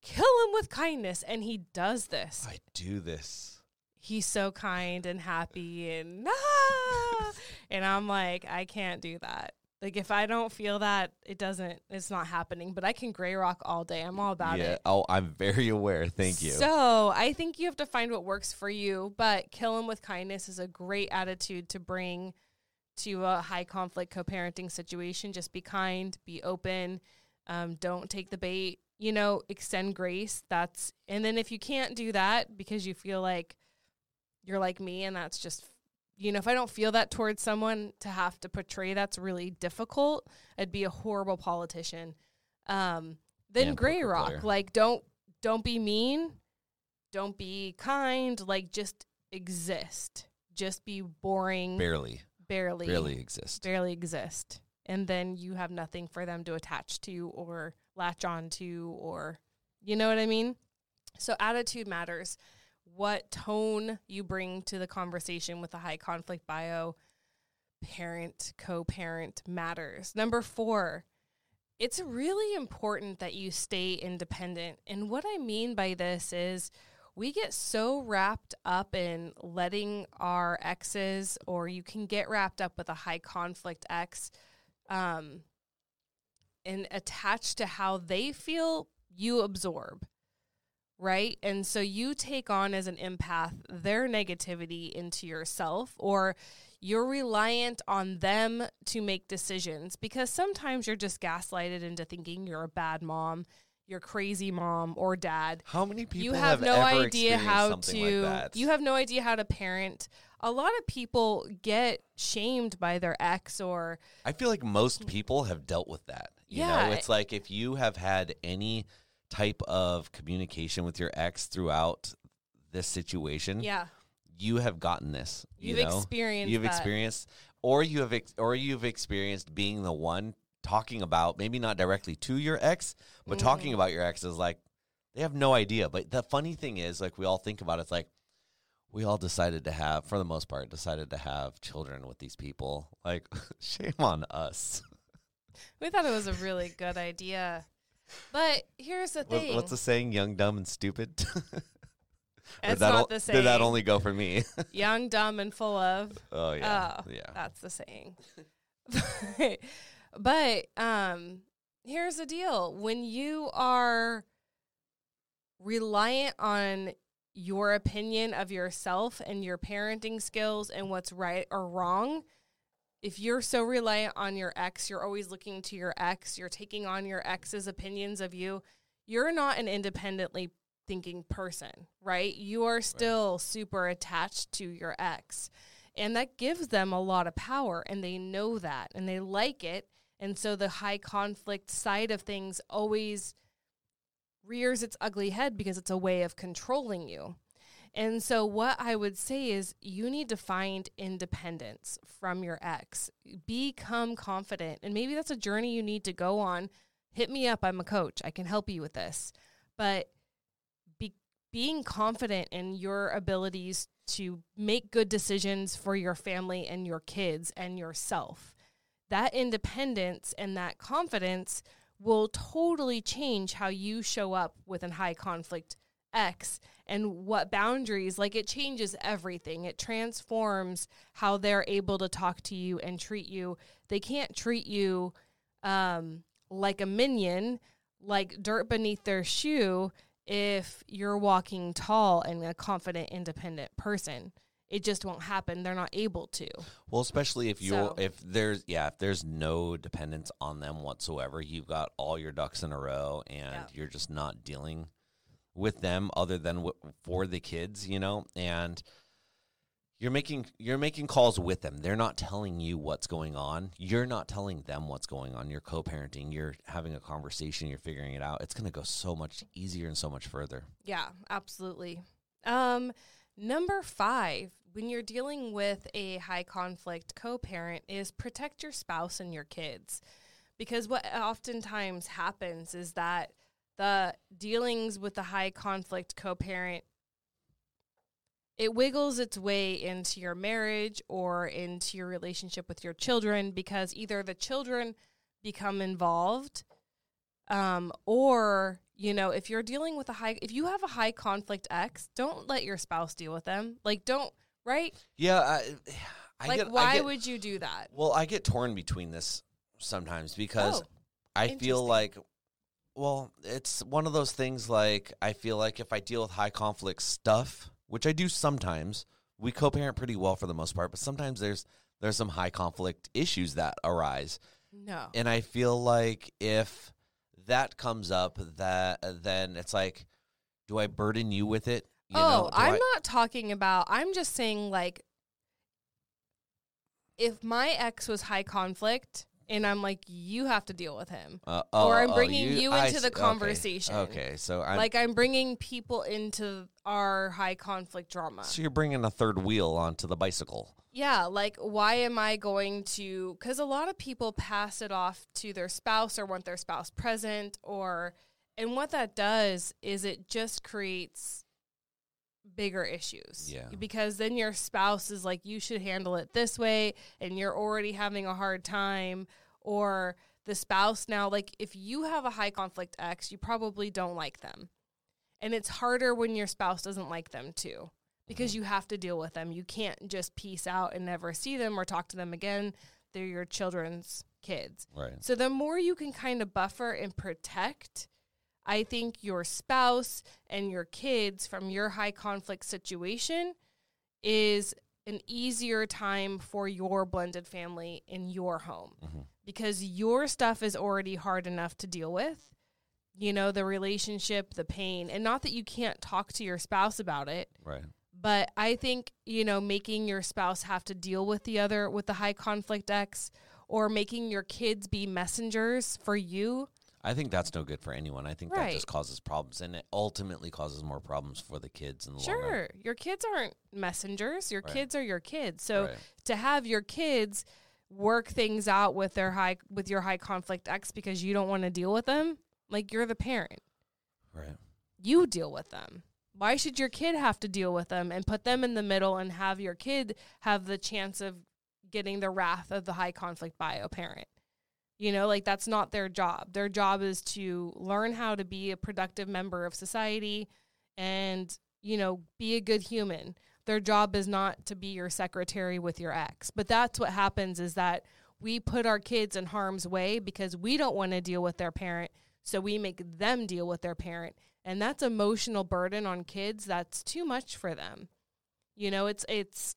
[SPEAKER 2] kill him with kindness, and he does this.
[SPEAKER 1] I do this.
[SPEAKER 2] He's so kind and happy, and ah! and I'm like, I can't do that. Like if I don't feel that, it doesn't. It's not happening. But I can gray rock all day. I'm all about
[SPEAKER 1] yeah.
[SPEAKER 2] it.
[SPEAKER 1] Oh, I'm very aware. Thank you.
[SPEAKER 2] So I think you have to find what works for you, but kill him with kindness is a great attitude to bring to a high conflict co parenting situation. Just be kind, be open, um, don't take the bait, you know, extend grace. That's, and then if you can't do that because you feel like you're like me and that's just, you know, if I don't feel that towards someone to have to portray that's really difficult, I'd be a horrible politician. Um, then
[SPEAKER 1] And
[SPEAKER 2] gray rock,
[SPEAKER 1] player.
[SPEAKER 2] like don't don't be mean, don't be kind, like just exist. Just be boring,
[SPEAKER 1] barely,
[SPEAKER 2] barely,
[SPEAKER 1] barely exist.
[SPEAKER 2] barely exist. And then you have nothing for them to attach to or latch on to or you know what I mean? So attitude matters. What tone you bring to the conversation with a high conflict bio parent, co-parent matters. Number 4, it's really important that you stay independent. And what I mean by this is we get so wrapped up in letting our exes, or you can get wrapped up with a high conflict ex, um, and attached to how they feel, you absorb, right? And so you take on as an empath their negativity into yourself, or you're reliant on them to make decisions because sometimes you're just gaslighted into thinking you're a bad mom, you're crazy mom or dad.
[SPEAKER 1] How many people
[SPEAKER 2] you have, no
[SPEAKER 1] ever
[SPEAKER 2] idea how to
[SPEAKER 1] like
[SPEAKER 2] you have no idea how to parent. A lot of people get shamed by their ex or
[SPEAKER 1] I feel like most hmm. people have dealt with that. You
[SPEAKER 2] Yeah.
[SPEAKER 1] know, it's like if you have had any type of communication with your ex throughout this situation,
[SPEAKER 2] yeah,
[SPEAKER 1] you have gotten this. You
[SPEAKER 2] you've
[SPEAKER 1] know?
[SPEAKER 2] experienced
[SPEAKER 1] you've
[SPEAKER 2] that.
[SPEAKER 1] experienced or you have ex- or you've experienced being the one talking about maybe not directly to your ex, but talking
[SPEAKER 2] Mhm.
[SPEAKER 1] about your ex is like they have no idea. But the funny thing is, like we all think about it, it's like we all decided to have, for the most part, decided to have children with these people. Like shame on us.
[SPEAKER 2] We thought it was a really good idea. But here's the thing.
[SPEAKER 1] What's the saying? Young, dumb, and stupid.
[SPEAKER 2] It's
[SPEAKER 1] that
[SPEAKER 2] not
[SPEAKER 1] o-
[SPEAKER 2] the
[SPEAKER 1] Did that only go for me?
[SPEAKER 2] Young, dumb, and full of.
[SPEAKER 1] oh yeah,
[SPEAKER 2] Oh,
[SPEAKER 1] yeah.
[SPEAKER 2] That's the saying. but um here's the deal. When you are reliant on your opinion of yourself and your parenting skills and what's right or wrong, if you're so reliant on your ex, you're always looking to your ex, you're taking on your ex's opinions of you, you're not an independently thinking person, right? You are still super attached to your ex. And that gives them a lot of power, and they know that, and they like it. And so the high conflict side of things always rears its ugly head because it's a way of controlling you. And so, what I would say is, you need to find independence from your ex. Become confident. And maybe that's a journey you need to go on. Hit me up. I'm a coach. I can help you with this. But be, being confident in your abilities to make good decisions for your family and your kids and yourself. That independence and that confidence will totally change how you show up with a high conflict ex and what boundaries like it changes everything. It transforms how they're able to talk to you and treat you. They can't treat you um, like a minion like dirt beneath their shoe if you're walking tall and a confident independent person. It just won't happen. They're not able to.
[SPEAKER 1] Well, especially if you're
[SPEAKER 2] So-
[SPEAKER 1] if there's yeah if there's no dependence on them whatsoever, you've got all your ducks in a row, and
[SPEAKER 2] Yeah.
[SPEAKER 1] you're just not dealing with them other than w- for the kids, you know, and you're making you're making calls with them. They're not telling you what's going on. You're not telling them what's going on. You're co-parenting. You're having a conversation. You're figuring it out. It's going to go so much easier and so much further.
[SPEAKER 2] Yeah, absolutely. Um, number five, when you're dealing with a high conflict co parent, is protect your spouse and your kids. Because what oftentimes happens is that the dealings with the high conflict co-parent it wiggles its way into your marriage or into your relationship with your children because either the children become involved um, or you know if you're dealing with a high if you have a high conflict ex don't let your spouse deal with them. Like don't right?
[SPEAKER 1] Yeah, I, I
[SPEAKER 2] like
[SPEAKER 1] get,
[SPEAKER 2] why
[SPEAKER 1] get-
[SPEAKER 2] would you do that?
[SPEAKER 1] Well, I get torn between this sometimes because
[SPEAKER 2] Oh,
[SPEAKER 1] I feel like, well, it's one of those things like I feel like if I deal with high conflict stuff, which I do sometimes, we co-parent pretty well for the most part, but sometimes there's there's some high conflict issues that arise,
[SPEAKER 2] no
[SPEAKER 1] and I feel like if that comes up, that then it's like, do I burden you with it? You
[SPEAKER 2] oh, I'm
[SPEAKER 1] I-
[SPEAKER 2] not talking about. I'm just saying, like, if my ex was high conflict, and I'm like, you have to deal with him,
[SPEAKER 1] Uh,
[SPEAKER 2] or
[SPEAKER 1] oh,
[SPEAKER 2] I'm
[SPEAKER 1] oh,
[SPEAKER 2] bringing you,
[SPEAKER 1] I
[SPEAKER 2] into
[SPEAKER 1] see.
[SPEAKER 2] the
[SPEAKER 1] Okay.
[SPEAKER 2] conversation.
[SPEAKER 1] Okay, so I'm
[SPEAKER 2] like I'm bringing people into our high conflict drama.
[SPEAKER 1] so you're bringing a third wheel onto the bicycle.
[SPEAKER 2] Yeah, like why am I going to? Because a lot of people pass it off to their spouse or want their spouse present, or and what that does is it just creates bigger issues.
[SPEAKER 1] Yeah.
[SPEAKER 2] Because then your spouse is like, you should handle it this way, and you're already having a hard time, or the spouse now, like if you have a high conflict ex, you probably don't like them. And it's harder when your spouse doesn't like them too because mm-hmm. you have to deal with them. You can't just peace out and never see them or talk to them again. They're your children's kids.
[SPEAKER 1] Right.
[SPEAKER 2] So the more you can kind of buffer and protect, I think your spouse and your kids from your high conflict situation is an easier time for your blended family in your home
[SPEAKER 1] Mhm.
[SPEAKER 2] because your stuff is already hard enough to deal with. You know, the relationship, the pain, and not that you can't talk to your spouse about it,
[SPEAKER 1] Right.
[SPEAKER 2] but I think, you know, making your spouse have to deal with the other, with the high conflict ex, or making your kids be messengers for you.
[SPEAKER 1] I think that's no good for anyone. I think that just causes problems, and it ultimately causes more problems for the kids in the long run.
[SPEAKER 2] Sure, your kids aren't messengers. Your
[SPEAKER 1] Right.
[SPEAKER 2] kids are your kids. So
[SPEAKER 1] Right.
[SPEAKER 2] to have your kids work things out with their high with your high conflict ex because you don't want to deal with them, like you're the parent.
[SPEAKER 1] Right.
[SPEAKER 2] you deal with them. Why should your kid have to deal with them and put them in the middle and have your kid have the chance of getting the wrath of the high conflict bio parent? You know, like that's not their job. Their job is to learn how to be a productive member of society and, you know, be a good human. Their job is not to be your secretary with your ex. But that's what happens is that we put our kids in harm's way because we don't want to deal with their parent. So we make them deal with their parent. And that's emotional burden on kids that's too much for them. You know, it's it's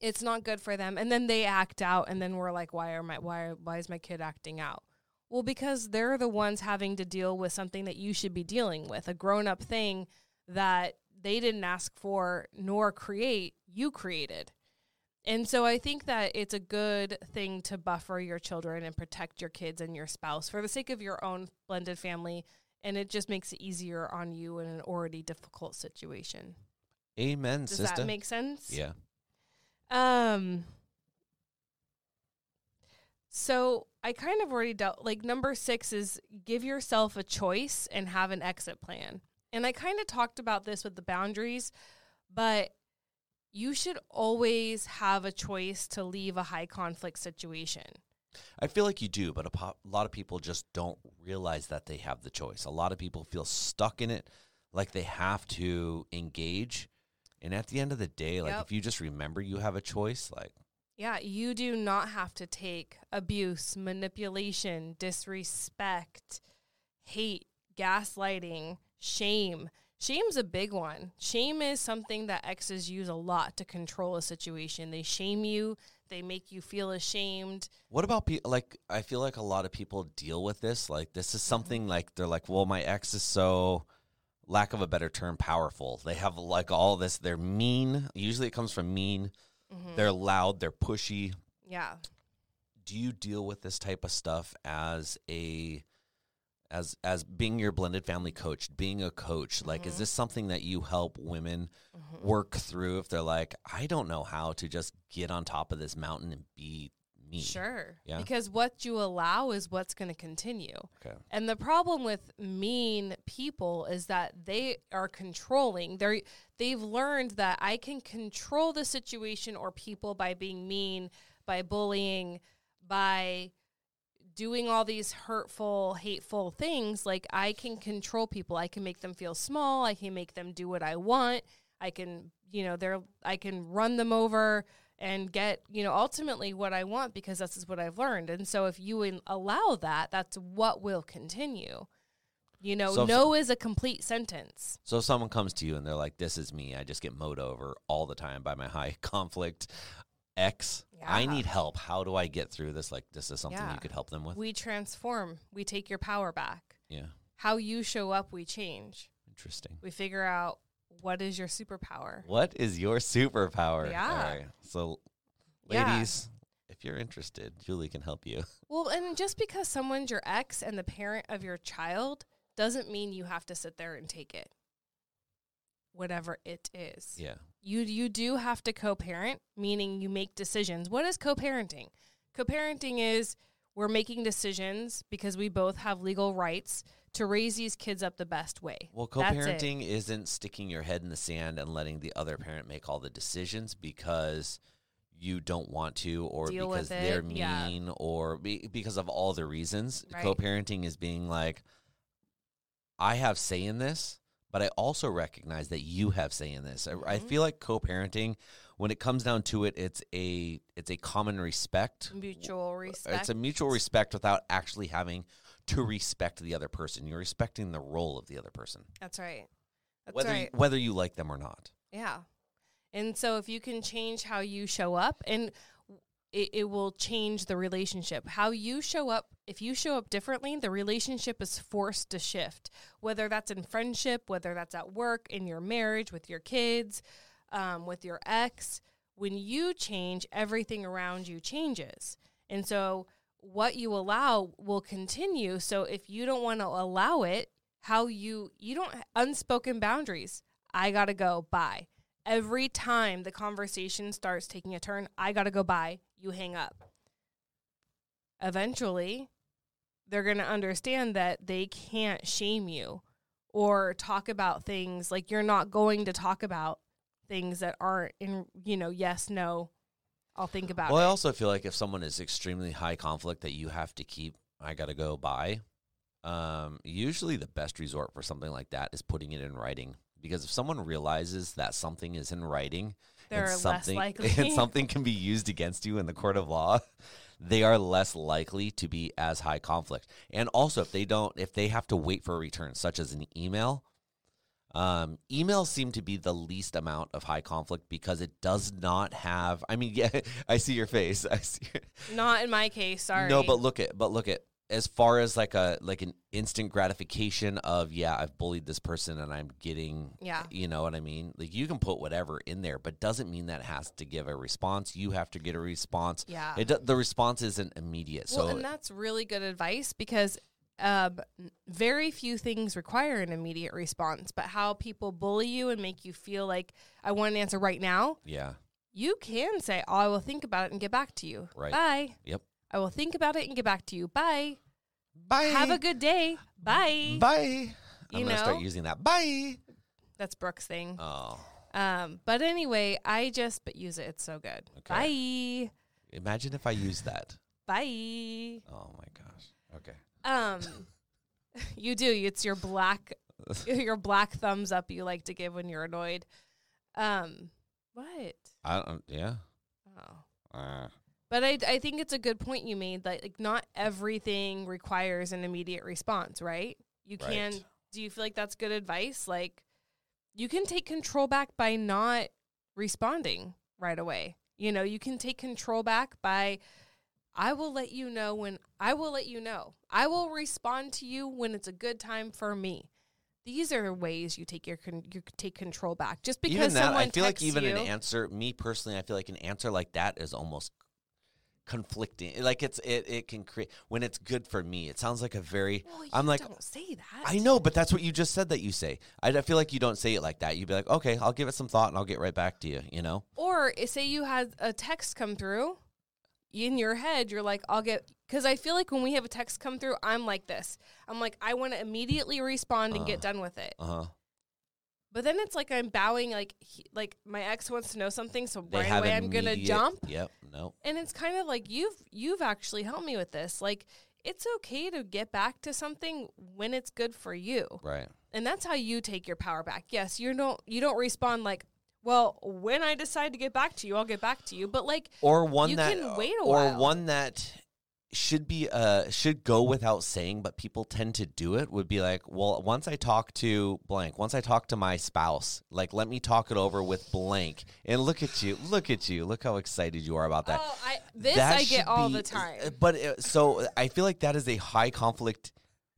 [SPEAKER 2] it's not good for them. And then they act out and then we're like, why are my why why is my kid acting out? Well, because they're the ones having to deal with something that you should be dealing with, a grown up thing that they didn't ask for nor create, you created. And so I think that it's a good thing to buffer your children and protect your kids and your spouse for the sake of your own blended family. And it just makes it easier on you in an already difficult situation.
[SPEAKER 1] Amen,
[SPEAKER 2] Does
[SPEAKER 1] sister.
[SPEAKER 2] that make sense?
[SPEAKER 1] yeah.
[SPEAKER 2] Um. So I kind of already dealt. Like number six is give yourself a choice and have an exit plan. And I kind of talked about this with the boundaries, but you should always have a choice to leave a high conflict situation.
[SPEAKER 1] I feel like you do, but a, a lot of people just don't realize that they have the choice. A lot of people feel stuck in it, like they have to engage. And at the end of the day, like
[SPEAKER 2] Yep.
[SPEAKER 1] if you just remember you have a choice, like
[SPEAKER 2] Yeah, you do not have to take abuse, manipulation, disrespect, hate, gaslighting, shame. Shame's a big one. Shame is something that exes use a lot to control a situation. They shame you, they make you feel ashamed.
[SPEAKER 1] What about people? Like, I feel like a lot of people deal with this. Like, this
[SPEAKER 2] Mm-hmm.
[SPEAKER 1] is something like they're like, well, my ex is so, lack of a better term, powerful. They have like all this. They're mean. Usually, it comes from mean.
[SPEAKER 2] Mhm.
[SPEAKER 1] They're loud. They're pushy.
[SPEAKER 2] Yeah.
[SPEAKER 1] Do you deal with this type of stuff as a, as as being your blended family coach, being a coach? Like, is
[SPEAKER 2] Mhm.
[SPEAKER 1] this something that you help women
[SPEAKER 2] Mhm.
[SPEAKER 1] work through if they're like, I don't know how to just get on top of this mountain and be me.
[SPEAKER 2] Sure.
[SPEAKER 1] Yeah.
[SPEAKER 2] Because what you allow is what's going to continue.
[SPEAKER 1] Okay.
[SPEAKER 2] And the problem with mean people is that they are controlling. They're they've learned that I can control the situation or people by being mean, by bullying, by doing all these hurtful, hateful things. Like I can control people. I can make them feel small. I can make them do what I want. I can, you know, they're I can run them over and get, you know, ultimately what I want because this is what I've learned. And so if you allow that, that's what will continue. You know,
[SPEAKER 1] So
[SPEAKER 2] no is a complete sentence.
[SPEAKER 1] So if someone comes to you and they're like, "This is me. I just get mowed over all the time by my high conflict ex. I need help. How do I get through this? Like, this is something
[SPEAKER 2] Yeah.
[SPEAKER 1] you could help them with."
[SPEAKER 2] We transform. We take your power back.
[SPEAKER 1] yeah,
[SPEAKER 2] How you show up, we change.
[SPEAKER 1] interesting.
[SPEAKER 2] We figure out what is your superpower.
[SPEAKER 1] What is your superpower?
[SPEAKER 2] Yeah.
[SPEAKER 1] Right. So,
[SPEAKER 2] Yeah.
[SPEAKER 1] ladies, if you're interested, Julie can help you.
[SPEAKER 2] Well, and just because someone's your ex and the parent of your child doesn't mean you have to sit there and take it. Whatever it is.
[SPEAKER 1] Yeah.
[SPEAKER 2] You you do have to co-parent, meaning you make decisions. What is co-parenting? Co-parenting is we're making decisions because we both have legal rights to raise these kids up the best way.
[SPEAKER 1] Well, co-parenting isn't sticking your head in the sand and letting the other parent make all the decisions because you don't want to or
[SPEAKER 2] Deal
[SPEAKER 1] because they're
[SPEAKER 2] it, yeah.
[SPEAKER 1] mean or be, because of all the reasons.
[SPEAKER 2] Right.
[SPEAKER 1] Co-parenting is being like I have say in this, but I also recognize that you have say in this. I, I
[SPEAKER 2] Mhm.
[SPEAKER 1] feel like co-parenting when it comes down to it it's a it's a common respect
[SPEAKER 2] Mutual respect.
[SPEAKER 1] it's a mutual respect without actually having to respect the other person. You're respecting the role of the other person,
[SPEAKER 2] That's right. That's
[SPEAKER 1] whether
[SPEAKER 2] right.
[SPEAKER 1] you, whether you like them or not.
[SPEAKER 2] Yeah. And so if you can change how you show up and it, it will change the relationship. How you show up, if you show up differently, the relationship is forced to shift. Whether that's in friendship, whether that's at work, in your marriage, with your kids, um, with your ex. When you change, everything around you changes. And so what you allow will continue. So if you don't want to allow it, how you you don't unspoken boundaries. I got to go bye. Every time the conversation starts taking a turn, I got to go bye. You hang up. Eventually, they're going to understand that they can't shame you or talk about things like you're not going to talk about things that aren't in, you know, yes, no. I'll think about it.
[SPEAKER 1] Well, I also feel like if someone is extremely high conflict that you have to keep, I got to go by. Um, usually, the best resort for something like that is putting it in writing. Because if someone realizes that something is in writing,
[SPEAKER 2] They're
[SPEAKER 1] and
[SPEAKER 2] less
[SPEAKER 1] something
[SPEAKER 2] likely.
[SPEAKER 1] and something can be used against you in the court of law, they are less likely to be as high conflict. And also, if they don't, if they have to wait for a return, such as an email, um, emails seem to be the least amount of high conflict because it does not have. I mean, yeah, I see your face. I see. Your,
[SPEAKER 2] Not in my case, sorry.
[SPEAKER 1] no, but look at, but look at. As far as like a like an instant gratification of yeah, I've bullied this person and I'm getting
[SPEAKER 2] Yeah.
[SPEAKER 1] you know what I mean? Like you can put whatever in there, but doesn't mean that has to give a response. You have to get a response.
[SPEAKER 2] Yeah.
[SPEAKER 1] It the response isn't immediate.
[SPEAKER 2] Well,
[SPEAKER 1] so
[SPEAKER 2] and that's really good advice because um, very few things require an immediate response. But how people bully you and make you feel like I want an answer right now,
[SPEAKER 1] yeah,
[SPEAKER 2] you can say, "Oh, I will think about it and get back to you."
[SPEAKER 1] Right.
[SPEAKER 2] Bye.
[SPEAKER 1] Yep.
[SPEAKER 2] I will think about it and get back to you. Bye.
[SPEAKER 1] bye.
[SPEAKER 2] Have a good day. Bye.
[SPEAKER 1] bye. I'm
[SPEAKER 2] You
[SPEAKER 1] gonna start using that. Bye.
[SPEAKER 2] That's Brooke's thing.
[SPEAKER 1] Oh,
[SPEAKER 2] Um, but anyway, I just but use it. It's so good. Okay. Bye.
[SPEAKER 1] imagine if I use that.
[SPEAKER 2] Bye.
[SPEAKER 1] Oh my gosh. Okay.
[SPEAKER 2] Um, you do. It's your black, your black thumbs up you like to give when you're annoyed. Um, what?
[SPEAKER 1] I don't. Yeah.
[SPEAKER 2] Oh.
[SPEAKER 1] Uh,
[SPEAKER 2] But I, I think it's a good point you made. That like not everything requires an immediate response, right? You
[SPEAKER 1] Right.
[SPEAKER 2] can. Do you feel like that's good advice? Like, you can take control back by not responding right away. You know, you can take control back by. I will let you know when I will let you know. I will respond to you when it's a good time for me. These are ways you take your con- you take control back. Just because
[SPEAKER 1] even that,
[SPEAKER 2] someone
[SPEAKER 1] I feel like even
[SPEAKER 2] you,
[SPEAKER 1] an answer. Me personally, I feel like an answer like that is almost conflicting. Like it's it it can create when it's good for me. It sounds like a very.
[SPEAKER 2] Well,
[SPEAKER 1] I'm like,
[SPEAKER 2] don't say that.
[SPEAKER 1] I know, but that's what you just said that you say. I, I feel like you don't say it like that. You'd be like, okay, I'll give it some thought and I'll get right back to you. You know?
[SPEAKER 2] Or eh, say you had a text come through, in your head, you're like, I'll get because I feel like when we have a text come through, I'm like this. I'm like, I want to immediately respond and get
[SPEAKER 1] Uh.
[SPEAKER 2] done with it.
[SPEAKER 1] Uh huh.
[SPEAKER 2] But then it's like I'm bowing, like he, like my ex wants to know something, so
[SPEAKER 1] They
[SPEAKER 2] right away I'm gonna jump.
[SPEAKER 1] Yep. No.
[SPEAKER 2] And it's kind of like you've you've actually helped me with this. Like it's okay to get back to something when it's good for you.
[SPEAKER 1] Right.
[SPEAKER 2] And that's how you take your power back. Yes, you don't you don't respond like, well, when I decide to get back to you, I'll get back to you. But like
[SPEAKER 1] Or one
[SPEAKER 2] You
[SPEAKER 1] that
[SPEAKER 2] can wait a
[SPEAKER 1] or
[SPEAKER 2] while.
[SPEAKER 1] one that should be uh should go without saying but people tend to do it would be like well once i talk to blank once i talk to my spouse like let me talk it over with blank and look at you look at you look how excited you are about that
[SPEAKER 2] oh, I this
[SPEAKER 1] That
[SPEAKER 2] I get all
[SPEAKER 1] be-
[SPEAKER 2] the time.
[SPEAKER 1] uh, But uh, so I feel like that is a high conflict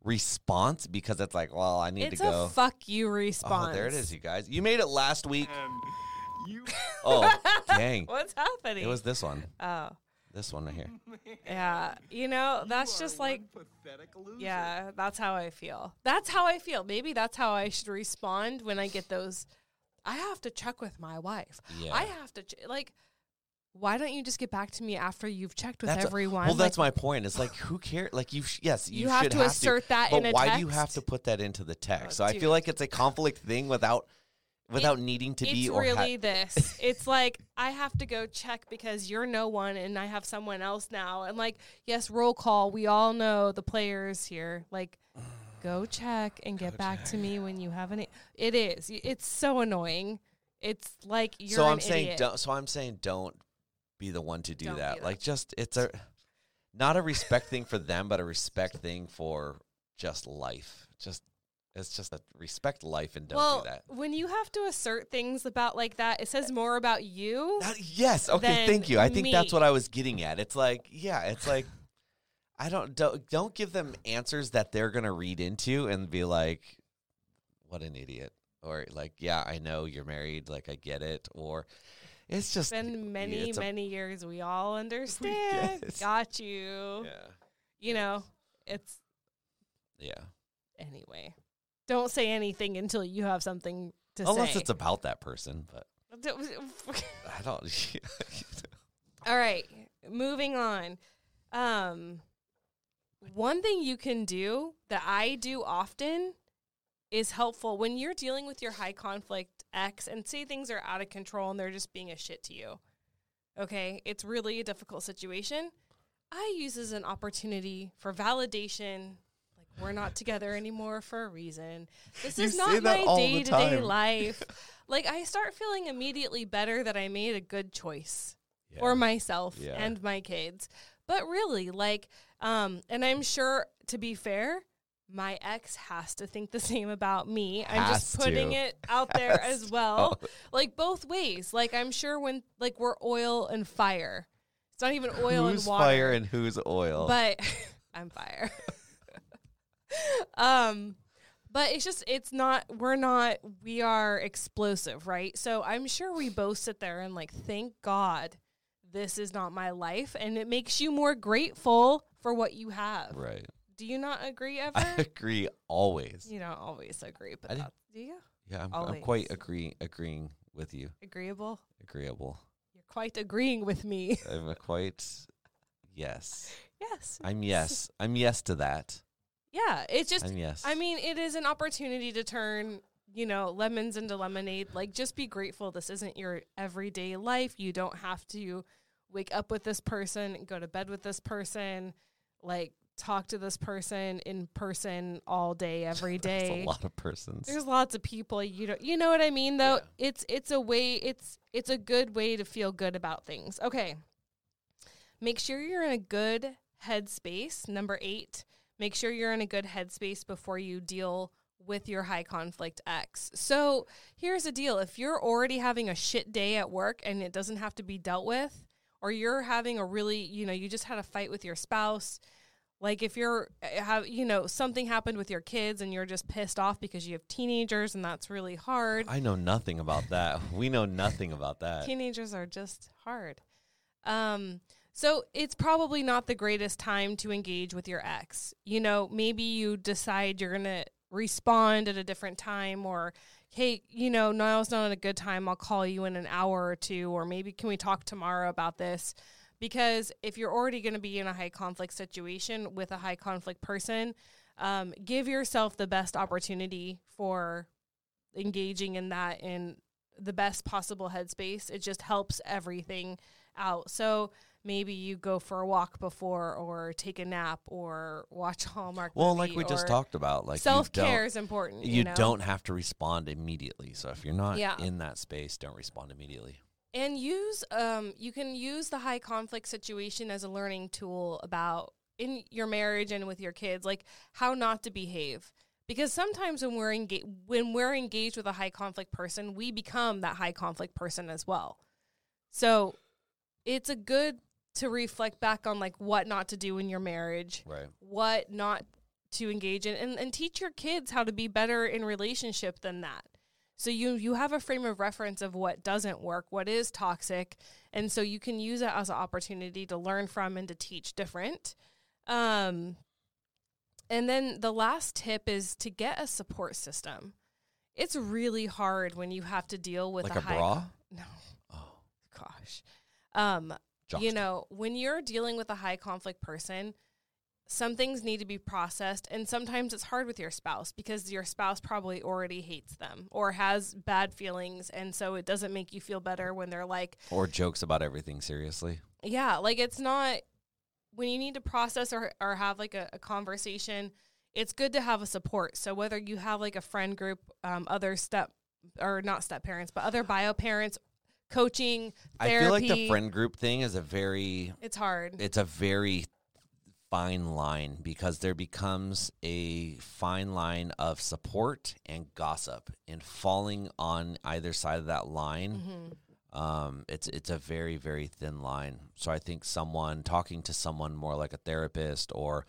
[SPEAKER 1] response because it's like, well, I need
[SPEAKER 2] It's
[SPEAKER 1] to go.
[SPEAKER 2] a fuck you response.
[SPEAKER 1] oh, there it is, you guys. You made it last week.
[SPEAKER 3] And you
[SPEAKER 1] Oh, dang.
[SPEAKER 2] What's happening?
[SPEAKER 1] It was this one.
[SPEAKER 2] oh.
[SPEAKER 1] This one right here.
[SPEAKER 2] Yeah. You know, that's
[SPEAKER 3] are
[SPEAKER 2] just like
[SPEAKER 3] pathetic loser.
[SPEAKER 2] Yeah, that's how I feel. That's how I feel. Maybe that's how I should respond when I get those. I have to check with my wife.
[SPEAKER 1] Yeah.
[SPEAKER 2] I have to ch- like. Why don't you just get back to me after you've checked with
[SPEAKER 1] That's a-
[SPEAKER 2] everyone?
[SPEAKER 1] well, that's my point. It's like, who cares? Like, you, sh- yes, you,
[SPEAKER 2] You have to assert that
[SPEAKER 1] but
[SPEAKER 2] a
[SPEAKER 1] why do you have to put that into the text?
[SPEAKER 2] Oh,
[SPEAKER 1] so I feel like it's a conflict thing without, without needing to
[SPEAKER 2] it's
[SPEAKER 1] be or ha-
[SPEAKER 2] really this. It's like I have to go check because you're no one and I have someone else now. And like, yes, roll call. We all know the players here. Like, go check and get back to me when you have any. It is. It's so annoying. It's like you're.
[SPEAKER 1] so I'm saying
[SPEAKER 2] idiot.
[SPEAKER 1] don't. So I'm saying don't be the one to do that.
[SPEAKER 2] that.
[SPEAKER 1] Like just it's a not a respect thing for them, but a respect thing for just life. Just it's just a respect life and don't
[SPEAKER 2] well,
[SPEAKER 1] do that.
[SPEAKER 2] when you have to assert things about like that, it says more about you.
[SPEAKER 1] That- yes. Okay.
[SPEAKER 2] than
[SPEAKER 1] Thank you. I think that's what I was getting at. It's like yeah. It's like I don't don't don't give them answers that they're gonna read into and be like, what an idiot. Or like, yeah, I know you're married. Like, I get it. Or it's just
[SPEAKER 2] It's been many,
[SPEAKER 1] a-
[SPEAKER 2] many years. We all understand. Got you.
[SPEAKER 1] yeah,
[SPEAKER 2] You know, it's
[SPEAKER 1] yeah.
[SPEAKER 2] anyway. Don't say anything until you have something to
[SPEAKER 1] Unless
[SPEAKER 2] say.
[SPEAKER 1] Unless it's about that person, but I don't.
[SPEAKER 2] All right, moving on. Um, one thing you can do that I do often is helpful when you're dealing with your high conflict ex and say things are out of control and they're just being a shit to you. Okay, it's really a difficult situation. I use as an opportunity for validation. Like we're not together anymore for a reason. This
[SPEAKER 1] You
[SPEAKER 2] is not my day to day life. like I start feeling immediately better that I made a good choice
[SPEAKER 1] Yeah.
[SPEAKER 2] for myself
[SPEAKER 1] Yeah.
[SPEAKER 2] and my kids. But really, like, um, and I'm sure to be fair, my ex has to think the same about me. I'm just putting
[SPEAKER 1] to.
[SPEAKER 2] it out there
[SPEAKER 1] Has
[SPEAKER 2] as well.
[SPEAKER 1] to.
[SPEAKER 2] Like both ways. Like I'm sure when like we're oil and fire. It's not even oil
[SPEAKER 1] who's
[SPEAKER 2] and water.
[SPEAKER 1] fire and who's oil?
[SPEAKER 2] But I'm fire. um but it's just it's not we're not we are explosive, right? So I'm sure we both sit there and like thank God this is not my life and it makes you more grateful for what you have.
[SPEAKER 1] right.
[SPEAKER 2] Do you not agree ever?
[SPEAKER 1] I agree always.
[SPEAKER 2] you don't always agree, but do you?
[SPEAKER 1] Yeah, I'm, I'm quite agree agreeing with you.
[SPEAKER 2] Agreeable?
[SPEAKER 1] Agreeable.
[SPEAKER 2] You're quite agreeing with me.
[SPEAKER 1] I'm a quite yes.
[SPEAKER 2] yes.
[SPEAKER 1] I'm yes. I'm yes to that.
[SPEAKER 2] Yeah, it's just
[SPEAKER 1] I'm yes.
[SPEAKER 2] I mean, it is an opportunity to turn, you know, lemons into lemonade. Like, just be grateful this isn't your everyday life. You don't have to wake up with this person, go to bed with this person, like, talk to this person in person all day, every
[SPEAKER 1] day.
[SPEAKER 2] Day.
[SPEAKER 1] a lot of persons.
[SPEAKER 2] There's lots of people you don't you know what I mean though?
[SPEAKER 1] Yeah.
[SPEAKER 2] It's it's a way it's it's a good way to feel good about things. Okay. Make sure you're in a good headspace. Number 8, make sure you're in a good headspace before you deal with your high conflict ex. So, here's the deal. If you're already having a shit day at work and it doesn't have to be dealt with or you're having a really, you know, you just had a fight with your spouse, like if you're uh, have you know something happened with your kids and you're just pissed off because you have teenagers and that's really hard.
[SPEAKER 1] I know nothing about that. We know nothing about that.
[SPEAKER 2] Teenagers are just hard. Um so it's probably not the greatest time to engage with your ex. You know, maybe you decide you're going to respond at a different time or hey, you know, now's not a good time. I'll call you in an hour or two or maybe can we talk tomorrow about this? Because if you're already going to be in a high conflict situation with a high conflict person, um, give yourself the best opportunity for engaging in that in the best possible headspace. It just helps everything out. So maybe you go for a walk before, or take a nap, or watch Hallmark.
[SPEAKER 1] Well, like we just talked about, like
[SPEAKER 2] self care is important.
[SPEAKER 1] you,
[SPEAKER 2] You, know?
[SPEAKER 1] don't have to respond immediately. So if you're not
[SPEAKER 2] Yeah.
[SPEAKER 1] in that space, don't respond immediately.
[SPEAKER 2] And use um you can use the high conflict situation as a learning tool about in your marriage and with your kids like how not to behave. Because sometimes when we're engaged when we're engaged with a high conflict person we become that high conflict person as well. So it's a good to reflect back on like what not to do in your marriage
[SPEAKER 1] Right.
[SPEAKER 2] what not to engage in and, and teach your kids how to be better in relationship than that so you you have a frame of reference of what doesn't work what is toxic and so you can use it as an opportunity to learn from and to teach different. Um and then the last tip is to get a support system. It's really hard when you have to deal with
[SPEAKER 1] Like
[SPEAKER 2] a
[SPEAKER 1] a
[SPEAKER 2] high
[SPEAKER 1] bra?
[SPEAKER 2] no.
[SPEAKER 1] Oh,
[SPEAKER 2] gosh. Um you know, when you're dealing with a high conflict person, some things need to be processed. And sometimes it's hard with your spouse because your spouse probably already hates them or has bad feelings. And so it doesn't make you feel better when they're like,
[SPEAKER 1] or jokes about everything seriously.
[SPEAKER 2] yeah, like it's not when you need to process or, or have like a, a conversation, it's good to have a support. So whether you have like a friend group, um, other step or not step parents, but other bio parents, coaching, therapy,
[SPEAKER 1] I feel like the friend group thing is a very
[SPEAKER 2] it's hard.
[SPEAKER 1] it's a very fine line because there becomes a fine line of support and gossip and falling on either side of that line
[SPEAKER 2] Mhm.
[SPEAKER 1] um, it's it's a very very thin line so i think someone talking to someone more like a therapist or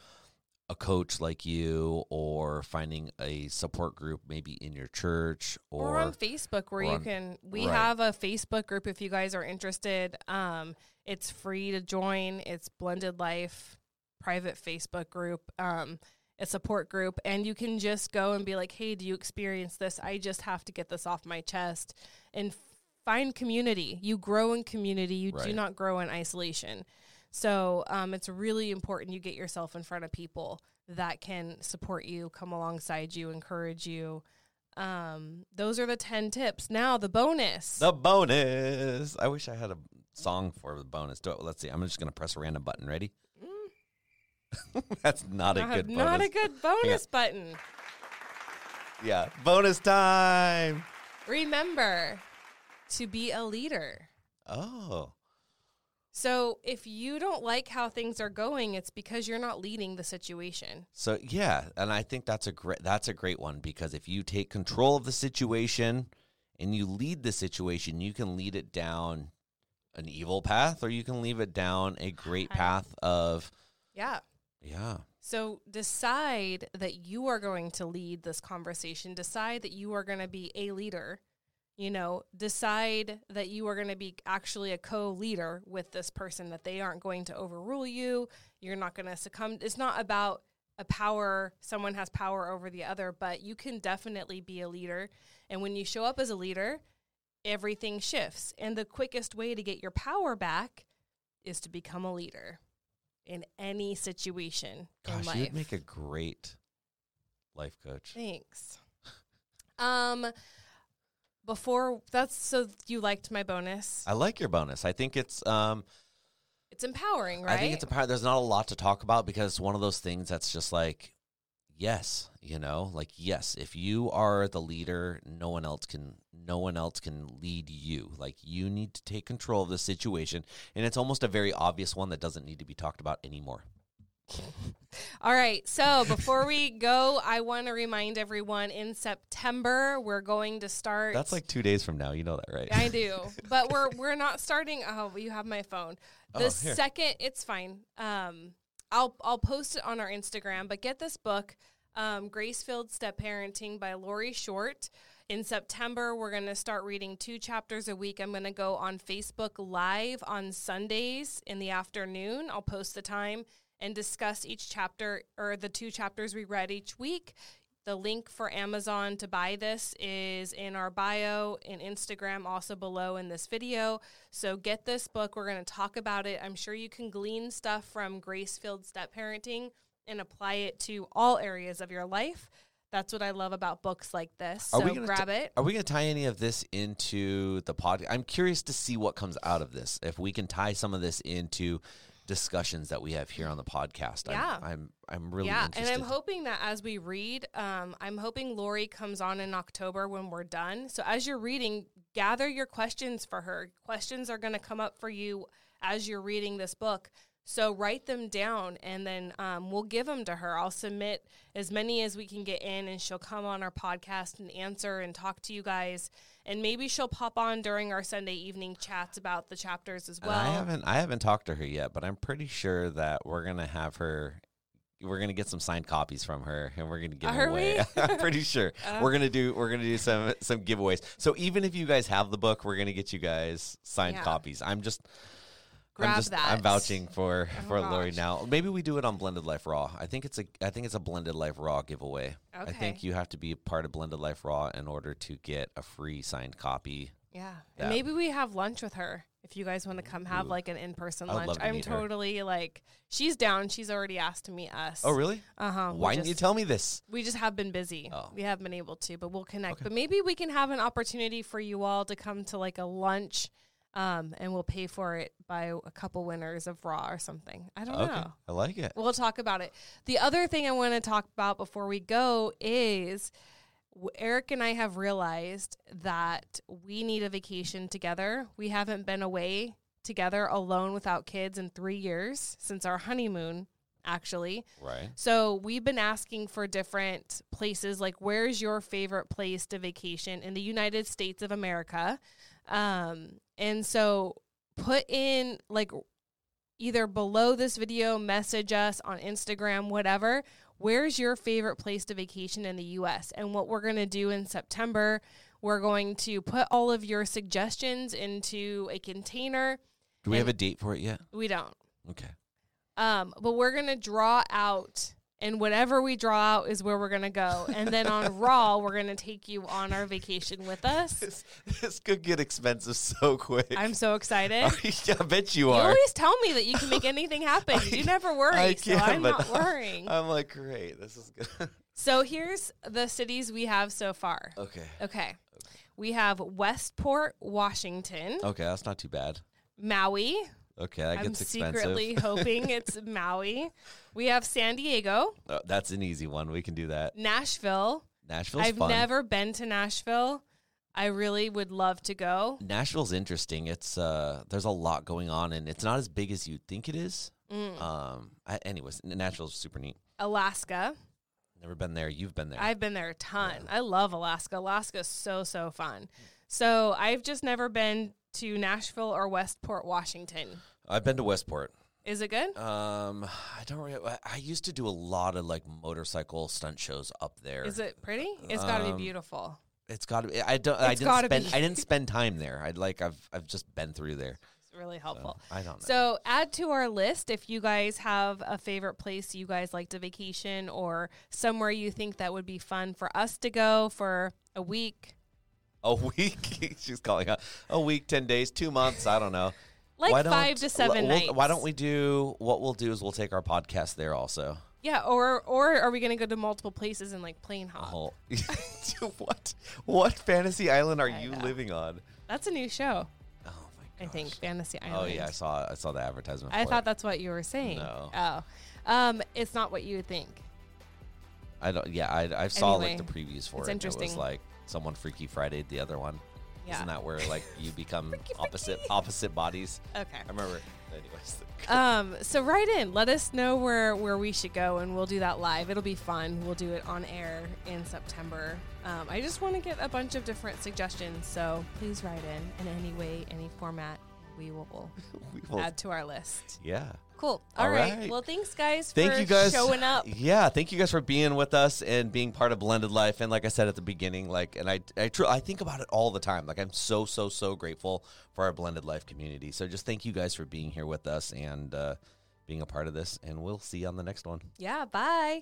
[SPEAKER 1] a coach like you or finding a support group maybe in your church
[SPEAKER 2] or,
[SPEAKER 1] or,
[SPEAKER 2] on Facebook where you
[SPEAKER 1] on-
[SPEAKER 2] can we
[SPEAKER 1] right.
[SPEAKER 2] have a Facebook group if you guys are interested. Um it's free to join. It's Blended Life private Facebook group. Um a support group and you can just go and be like, "Hey, do you experience this? I just have to get this off my chest." And find community. You grow in community. You do not grow in isolation. So, um, it's really important you get yourself in front of people that can support you, come alongside you, encourage you. Um, those are the 10 tips. Now, the bonus.
[SPEAKER 1] the bonus i wish i had a song for the bonus do it let's see i'm just gonna press a random button ready that's not a
[SPEAKER 2] Not-
[SPEAKER 1] good bonus
[SPEAKER 2] not a good bonus button.
[SPEAKER 1] yeah bonus time
[SPEAKER 2] Remember to be a leader.
[SPEAKER 1] oh
[SPEAKER 2] So, if you don't like how things are going, it's because you're not leading the situation.
[SPEAKER 1] So yeah, and I think that's a great that's a great one because if you take control of the situation and you lead the situation, you can lead it down an evil path or you can leave it down a great path of
[SPEAKER 2] Yeah.
[SPEAKER 1] Yeah.
[SPEAKER 2] So decide that you are going to lead this conversation. Decide that you are going to be a leader. You know, decide that you are going to be actually a co leader with this person, that they aren't going to overrule you. You're not going to succumb. It's not about a power, someone has power over the other, but you can definitely be a leader. And when you show up as a leader, everything shifts. And the quickest way to get your power back is to become a leader in any situation in life.
[SPEAKER 1] You'd make a great life coach.
[SPEAKER 2] Thanks. Um, before that's so you liked my bonus.
[SPEAKER 1] I like your bonus. I think it's um
[SPEAKER 2] It's empowering, right?
[SPEAKER 1] I think it's empowering. there's not a lot to talk about because it's one of those things that's just like yes, you know, like yes, if you are the leader, no one else can no one else can lead you. Like you need to take control of the situation and it's almost a very obvious one that doesn't need to be talked about anymore.
[SPEAKER 2] All right. So before we go, I want to remind everyone in September we're going to start.
[SPEAKER 1] That's like 2 days from now, you know that, right?
[SPEAKER 2] I do, but we're we're not starting. Oh, you have my phone. The
[SPEAKER 1] Oh,
[SPEAKER 2] second, it's fine. Um, I'll I'll post it on our Instagram. But get this book, um, Grace Filled Step Parenting by Lori Short. In September, we're going to start reading two chapters a week. I'm going to go on Facebook Live on Sundays in the afternoon. I'll post the time and discuss each chapter or the two chapters we read each week. The link for Amazon to buy this is in our bio and Instagram, also below in this video. So get this book. We're going to talk about it. I'm sure you can glean stuff from grace Gracefield Step Parenting and apply it to all areas of your life. That's what I love about books like this.
[SPEAKER 1] Are
[SPEAKER 2] so grab
[SPEAKER 1] t-
[SPEAKER 2] it.
[SPEAKER 1] Are we going to tie any of this into the podcast? I'm curious to see what comes out of this. If we can tie some of this into discussions that we have here on the podcast. I'm-
[SPEAKER 2] Yeah.
[SPEAKER 1] I'm I'm, really
[SPEAKER 2] yeah,
[SPEAKER 1] interested.
[SPEAKER 2] and I'm hoping that as we read, um, I'm hoping Lori comes on in October when we're done. So as you're reading, gather your questions for her. Questions are going to come up for you as you're reading this book. So write them down, and then um, we'll give them to her. I'll submit as many as we can get in, and she'll come on our podcast and answer and talk to you guys. And maybe she'll pop on during our Sunday evening chats about the chapters as
[SPEAKER 1] And
[SPEAKER 2] well.
[SPEAKER 1] I haven't I haven't talked to her yet, but I'm pretty sure that we're gonna have her. We're gonna get some signed copies from her, and we're gonna give them away. I'm pretty sure
[SPEAKER 2] Uh.
[SPEAKER 1] we're gonna do we're gonna do some some giveaways. So even if you guys have the book, we're gonna get you guys signed
[SPEAKER 2] Yeah.
[SPEAKER 1] copies. I'm just
[SPEAKER 2] Grab
[SPEAKER 1] I'm just
[SPEAKER 2] that.
[SPEAKER 1] I'm vouching for
[SPEAKER 2] Oh,
[SPEAKER 1] for Lori now. Maybe we do it on Blended Life Raw. I think it's a I think it's a Blended Life Raw giveaway.
[SPEAKER 2] Okay.
[SPEAKER 1] I think you have to be a part of Blended Life Raw in order to get a free signed copy.
[SPEAKER 2] Yeah. And maybe we have lunch with her if you guys want to come have
[SPEAKER 1] Ooh.
[SPEAKER 2] like an in person lunch.
[SPEAKER 1] to
[SPEAKER 2] I'm
[SPEAKER 1] meet her.
[SPEAKER 2] totally like she's down. She's already asked to meet us.
[SPEAKER 1] Oh really?
[SPEAKER 2] Uh huh.
[SPEAKER 1] Why didn't you tell me this?
[SPEAKER 2] We just have been busy.
[SPEAKER 1] Oh.
[SPEAKER 2] We haven't been able to, but we'll connect.
[SPEAKER 1] Okay.
[SPEAKER 2] But maybe we can have an opportunity for you all to come to like a lunch, um, and we'll pay for it by a couple winners of Raw or something. I don't
[SPEAKER 1] Okay,
[SPEAKER 2] know.
[SPEAKER 1] I like it.
[SPEAKER 2] We'll talk about it. The other thing I want to talk about before we go is Eric and I have realized that we need a vacation together. We haven't been away together alone without kids in three years since our honeymoon, actually.
[SPEAKER 1] Right.
[SPEAKER 2] So we've been asking for different places, like where's your favorite place to vacation in the United States of America? Um, and so put in like either below this video, message us on Instagram, whatever. Where's your favorite place to vacation in the US? And what we're going to do in September, we're going to put all of your suggestions into a container.
[SPEAKER 1] Do we have a date for it yet?
[SPEAKER 2] We don't.
[SPEAKER 1] Okay.
[SPEAKER 2] Um, but we're gonna draw out, and whatever we draw out is where we're gonna go. And then on Raw, we're gonna take you on our vacation with us.
[SPEAKER 1] This, this could get expensive so quick.
[SPEAKER 2] I'm so excited.
[SPEAKER 1] yeah, I bet you
[SPEAKER 2] You
[SPEAKER 1] are.
[SPEAKER 2] You always tell me that you can make anything happen. You never worry,
[SPEAKER 1] I
[SPEAKER 2] so I'm not worrying.
[SPEAKER 1] I'm like, great. This is good.
[SPEAKER 2] So here's the cities we have so far.
[SPEAKER 1] okay.
[SPEAKER 2] Okay, we have Westport, Washington,
[SPEAKER 1] Okay, that's not too bad.
[SPEAKER 2] Maui.
[SPEAKER 1] Okay, that
[SPEAKER 2] I'm
[SPEAKER 1] gets expensive.
[SPEAKER 2] secretly hoping it's Maui. We have San Diego,
[SPEAKER 1] Uh, that's an easy one. We can do that.
[SPEAKER 2] Nashville.
[SPEAKER 1] Nashville's
[SPEAKER 2] I've
[SPEAKER 1] fun.
[SPEAKER 2] never been to Nashville. I really would love to go.
[SPEAKER 1] Nashville's interesting. It's uh, there's a lot going on, and it's not as big as you'd think it is.
[SPEAKER 2] Mm.
[SPEAKER 1] Um, I, anyways, Nashville's super neat.
[SPEAKER 2] Alaska.
[SPEAKER 1] Never been there. You've been there.
[SPEAKER 2] I've been there a ton. I love Alaska. Alaska's so so fun. So I've just never been to Nashville or Westport, Washington.
[SPEAKER 1] I've been to Westport.
[SPEAKER 2] Is it good?
[SPEAKER 1] Um, I don't. Really, I- I used to do a lot of like motorcycle stunt shows up there.
[SPEAKER 2] Is it pretty? It's got to be
[SPEAKER 1] Um,
[SPEAKER 2] beautiful.
[SPEAKER 1] It's got to be. I don't. I
[SPEAKER 2] It's
[SPEAKER 1] didn't
[SPEAKER 2] gotta
[SPEAKER 1] spend.
[SPEAKER 2] be.
[SPEAKER 1] I didn't spend time there. I'd like. I've. I've just been through there.
[SPEAKER 2] It's really
[SPEAKER 1] So,
[SPEAKER 2] helpful.
[SPEAKER 1] I don't know.
[SPEAKER 2] So add to our list if you guys have a favorite place you guys like to vacation or somewhere you think that would be fun for us to go for a week.
[SPEAKER 1] A week. She's calling out a week, ten days, two months. I don't know.
[SPEAKER 2] Like
[SPEAKER 1] Why
[SPEAKER 2] five to seven
[SPEAKER 1] we'll-
[SPEAKER 2] nights.
[SPEAKER 1] Why don't we do? What we'll do is we'll take our podcast there also.
[SPEAKER 2] Yeah, or or are we gonna go to multiple places and like plane hop?
[SPEAKER 1] Oh, what? What fantasy island are
[SPEAKER 2] I
[SPEAKER 1] you
[SPEAKER 2] know.
[SPEAKER 1] living on?
[SPEAKER 2] That's a new show,
[SPEAKER 1] Oh my
[SPEAKER 2] God.
[SPEAKER 1] I
[SPEAKER 2] think. Fantasy Island.
[SPEAKER 1] Oh yeah, I saw. I saw the advertisement.
[SPEAKER 2] I thought
[SPEAKER 1] it.
[SPEAKER 2] that's what you were saying.
[SPEAKER 1] No.
[SPEAKER 2] Oh, um, it's not what you think.
[SPEAKER 1] I don't. Yeah, I, I saw like the previews for
[SPEAKER 2] it's
[SPEAKER 1] it.
[SPEAKER 2] interesting.
[SPEAKER 1] It was like someone Freaky Friday the other one.
[SPEAKER 2] Yeah.
[SPEAKER 1] Isn't that where like you become
[SPEAKER 2] Freaky
[SPEAKER 1] opposite
[SPEAKER 2] Freaky.
[SPEAKER 1] opposite bodies?
[SPEAKER 2] Okay.
[SPEAKER 1] I remember. Anyways.
[SPEAKER 2] Um, so write in. Let us know where where we should go, and we'll do that live. It'll be fun. We'll do it on air in September. Um, I just want to get a bunch of different suggestions. So please write in in any way, any format. We will
[SPEAKER 1] we will,
[SPEAKER 2] add to our list.
[SPEAKER 1] yeah.
[SPEAKER 2] Cool.
[SPEAKER 1] All
[SPEAKER 2] All right.
[SPEAKER 1] right.
[SPEAKER 2] Well, thanks guys
[SPEAKER 1] Thank
[SPEAKER 2] for
[SPEAKER 1] you guys
[SPEAKER 2] showing up.
[SPEAKER 1] Yeah, thank you guys for being with us and being part of Blended Life. And like I said at the beginning, like, and I, I, tr- I think about it all the time. Like, I'm so, so, so grateful for our Blended Life community. So just thank you guys for being here with us and uh, being a part of this. And we'll see you on the next one.
[SPEAKER 2] Yeah. Bye.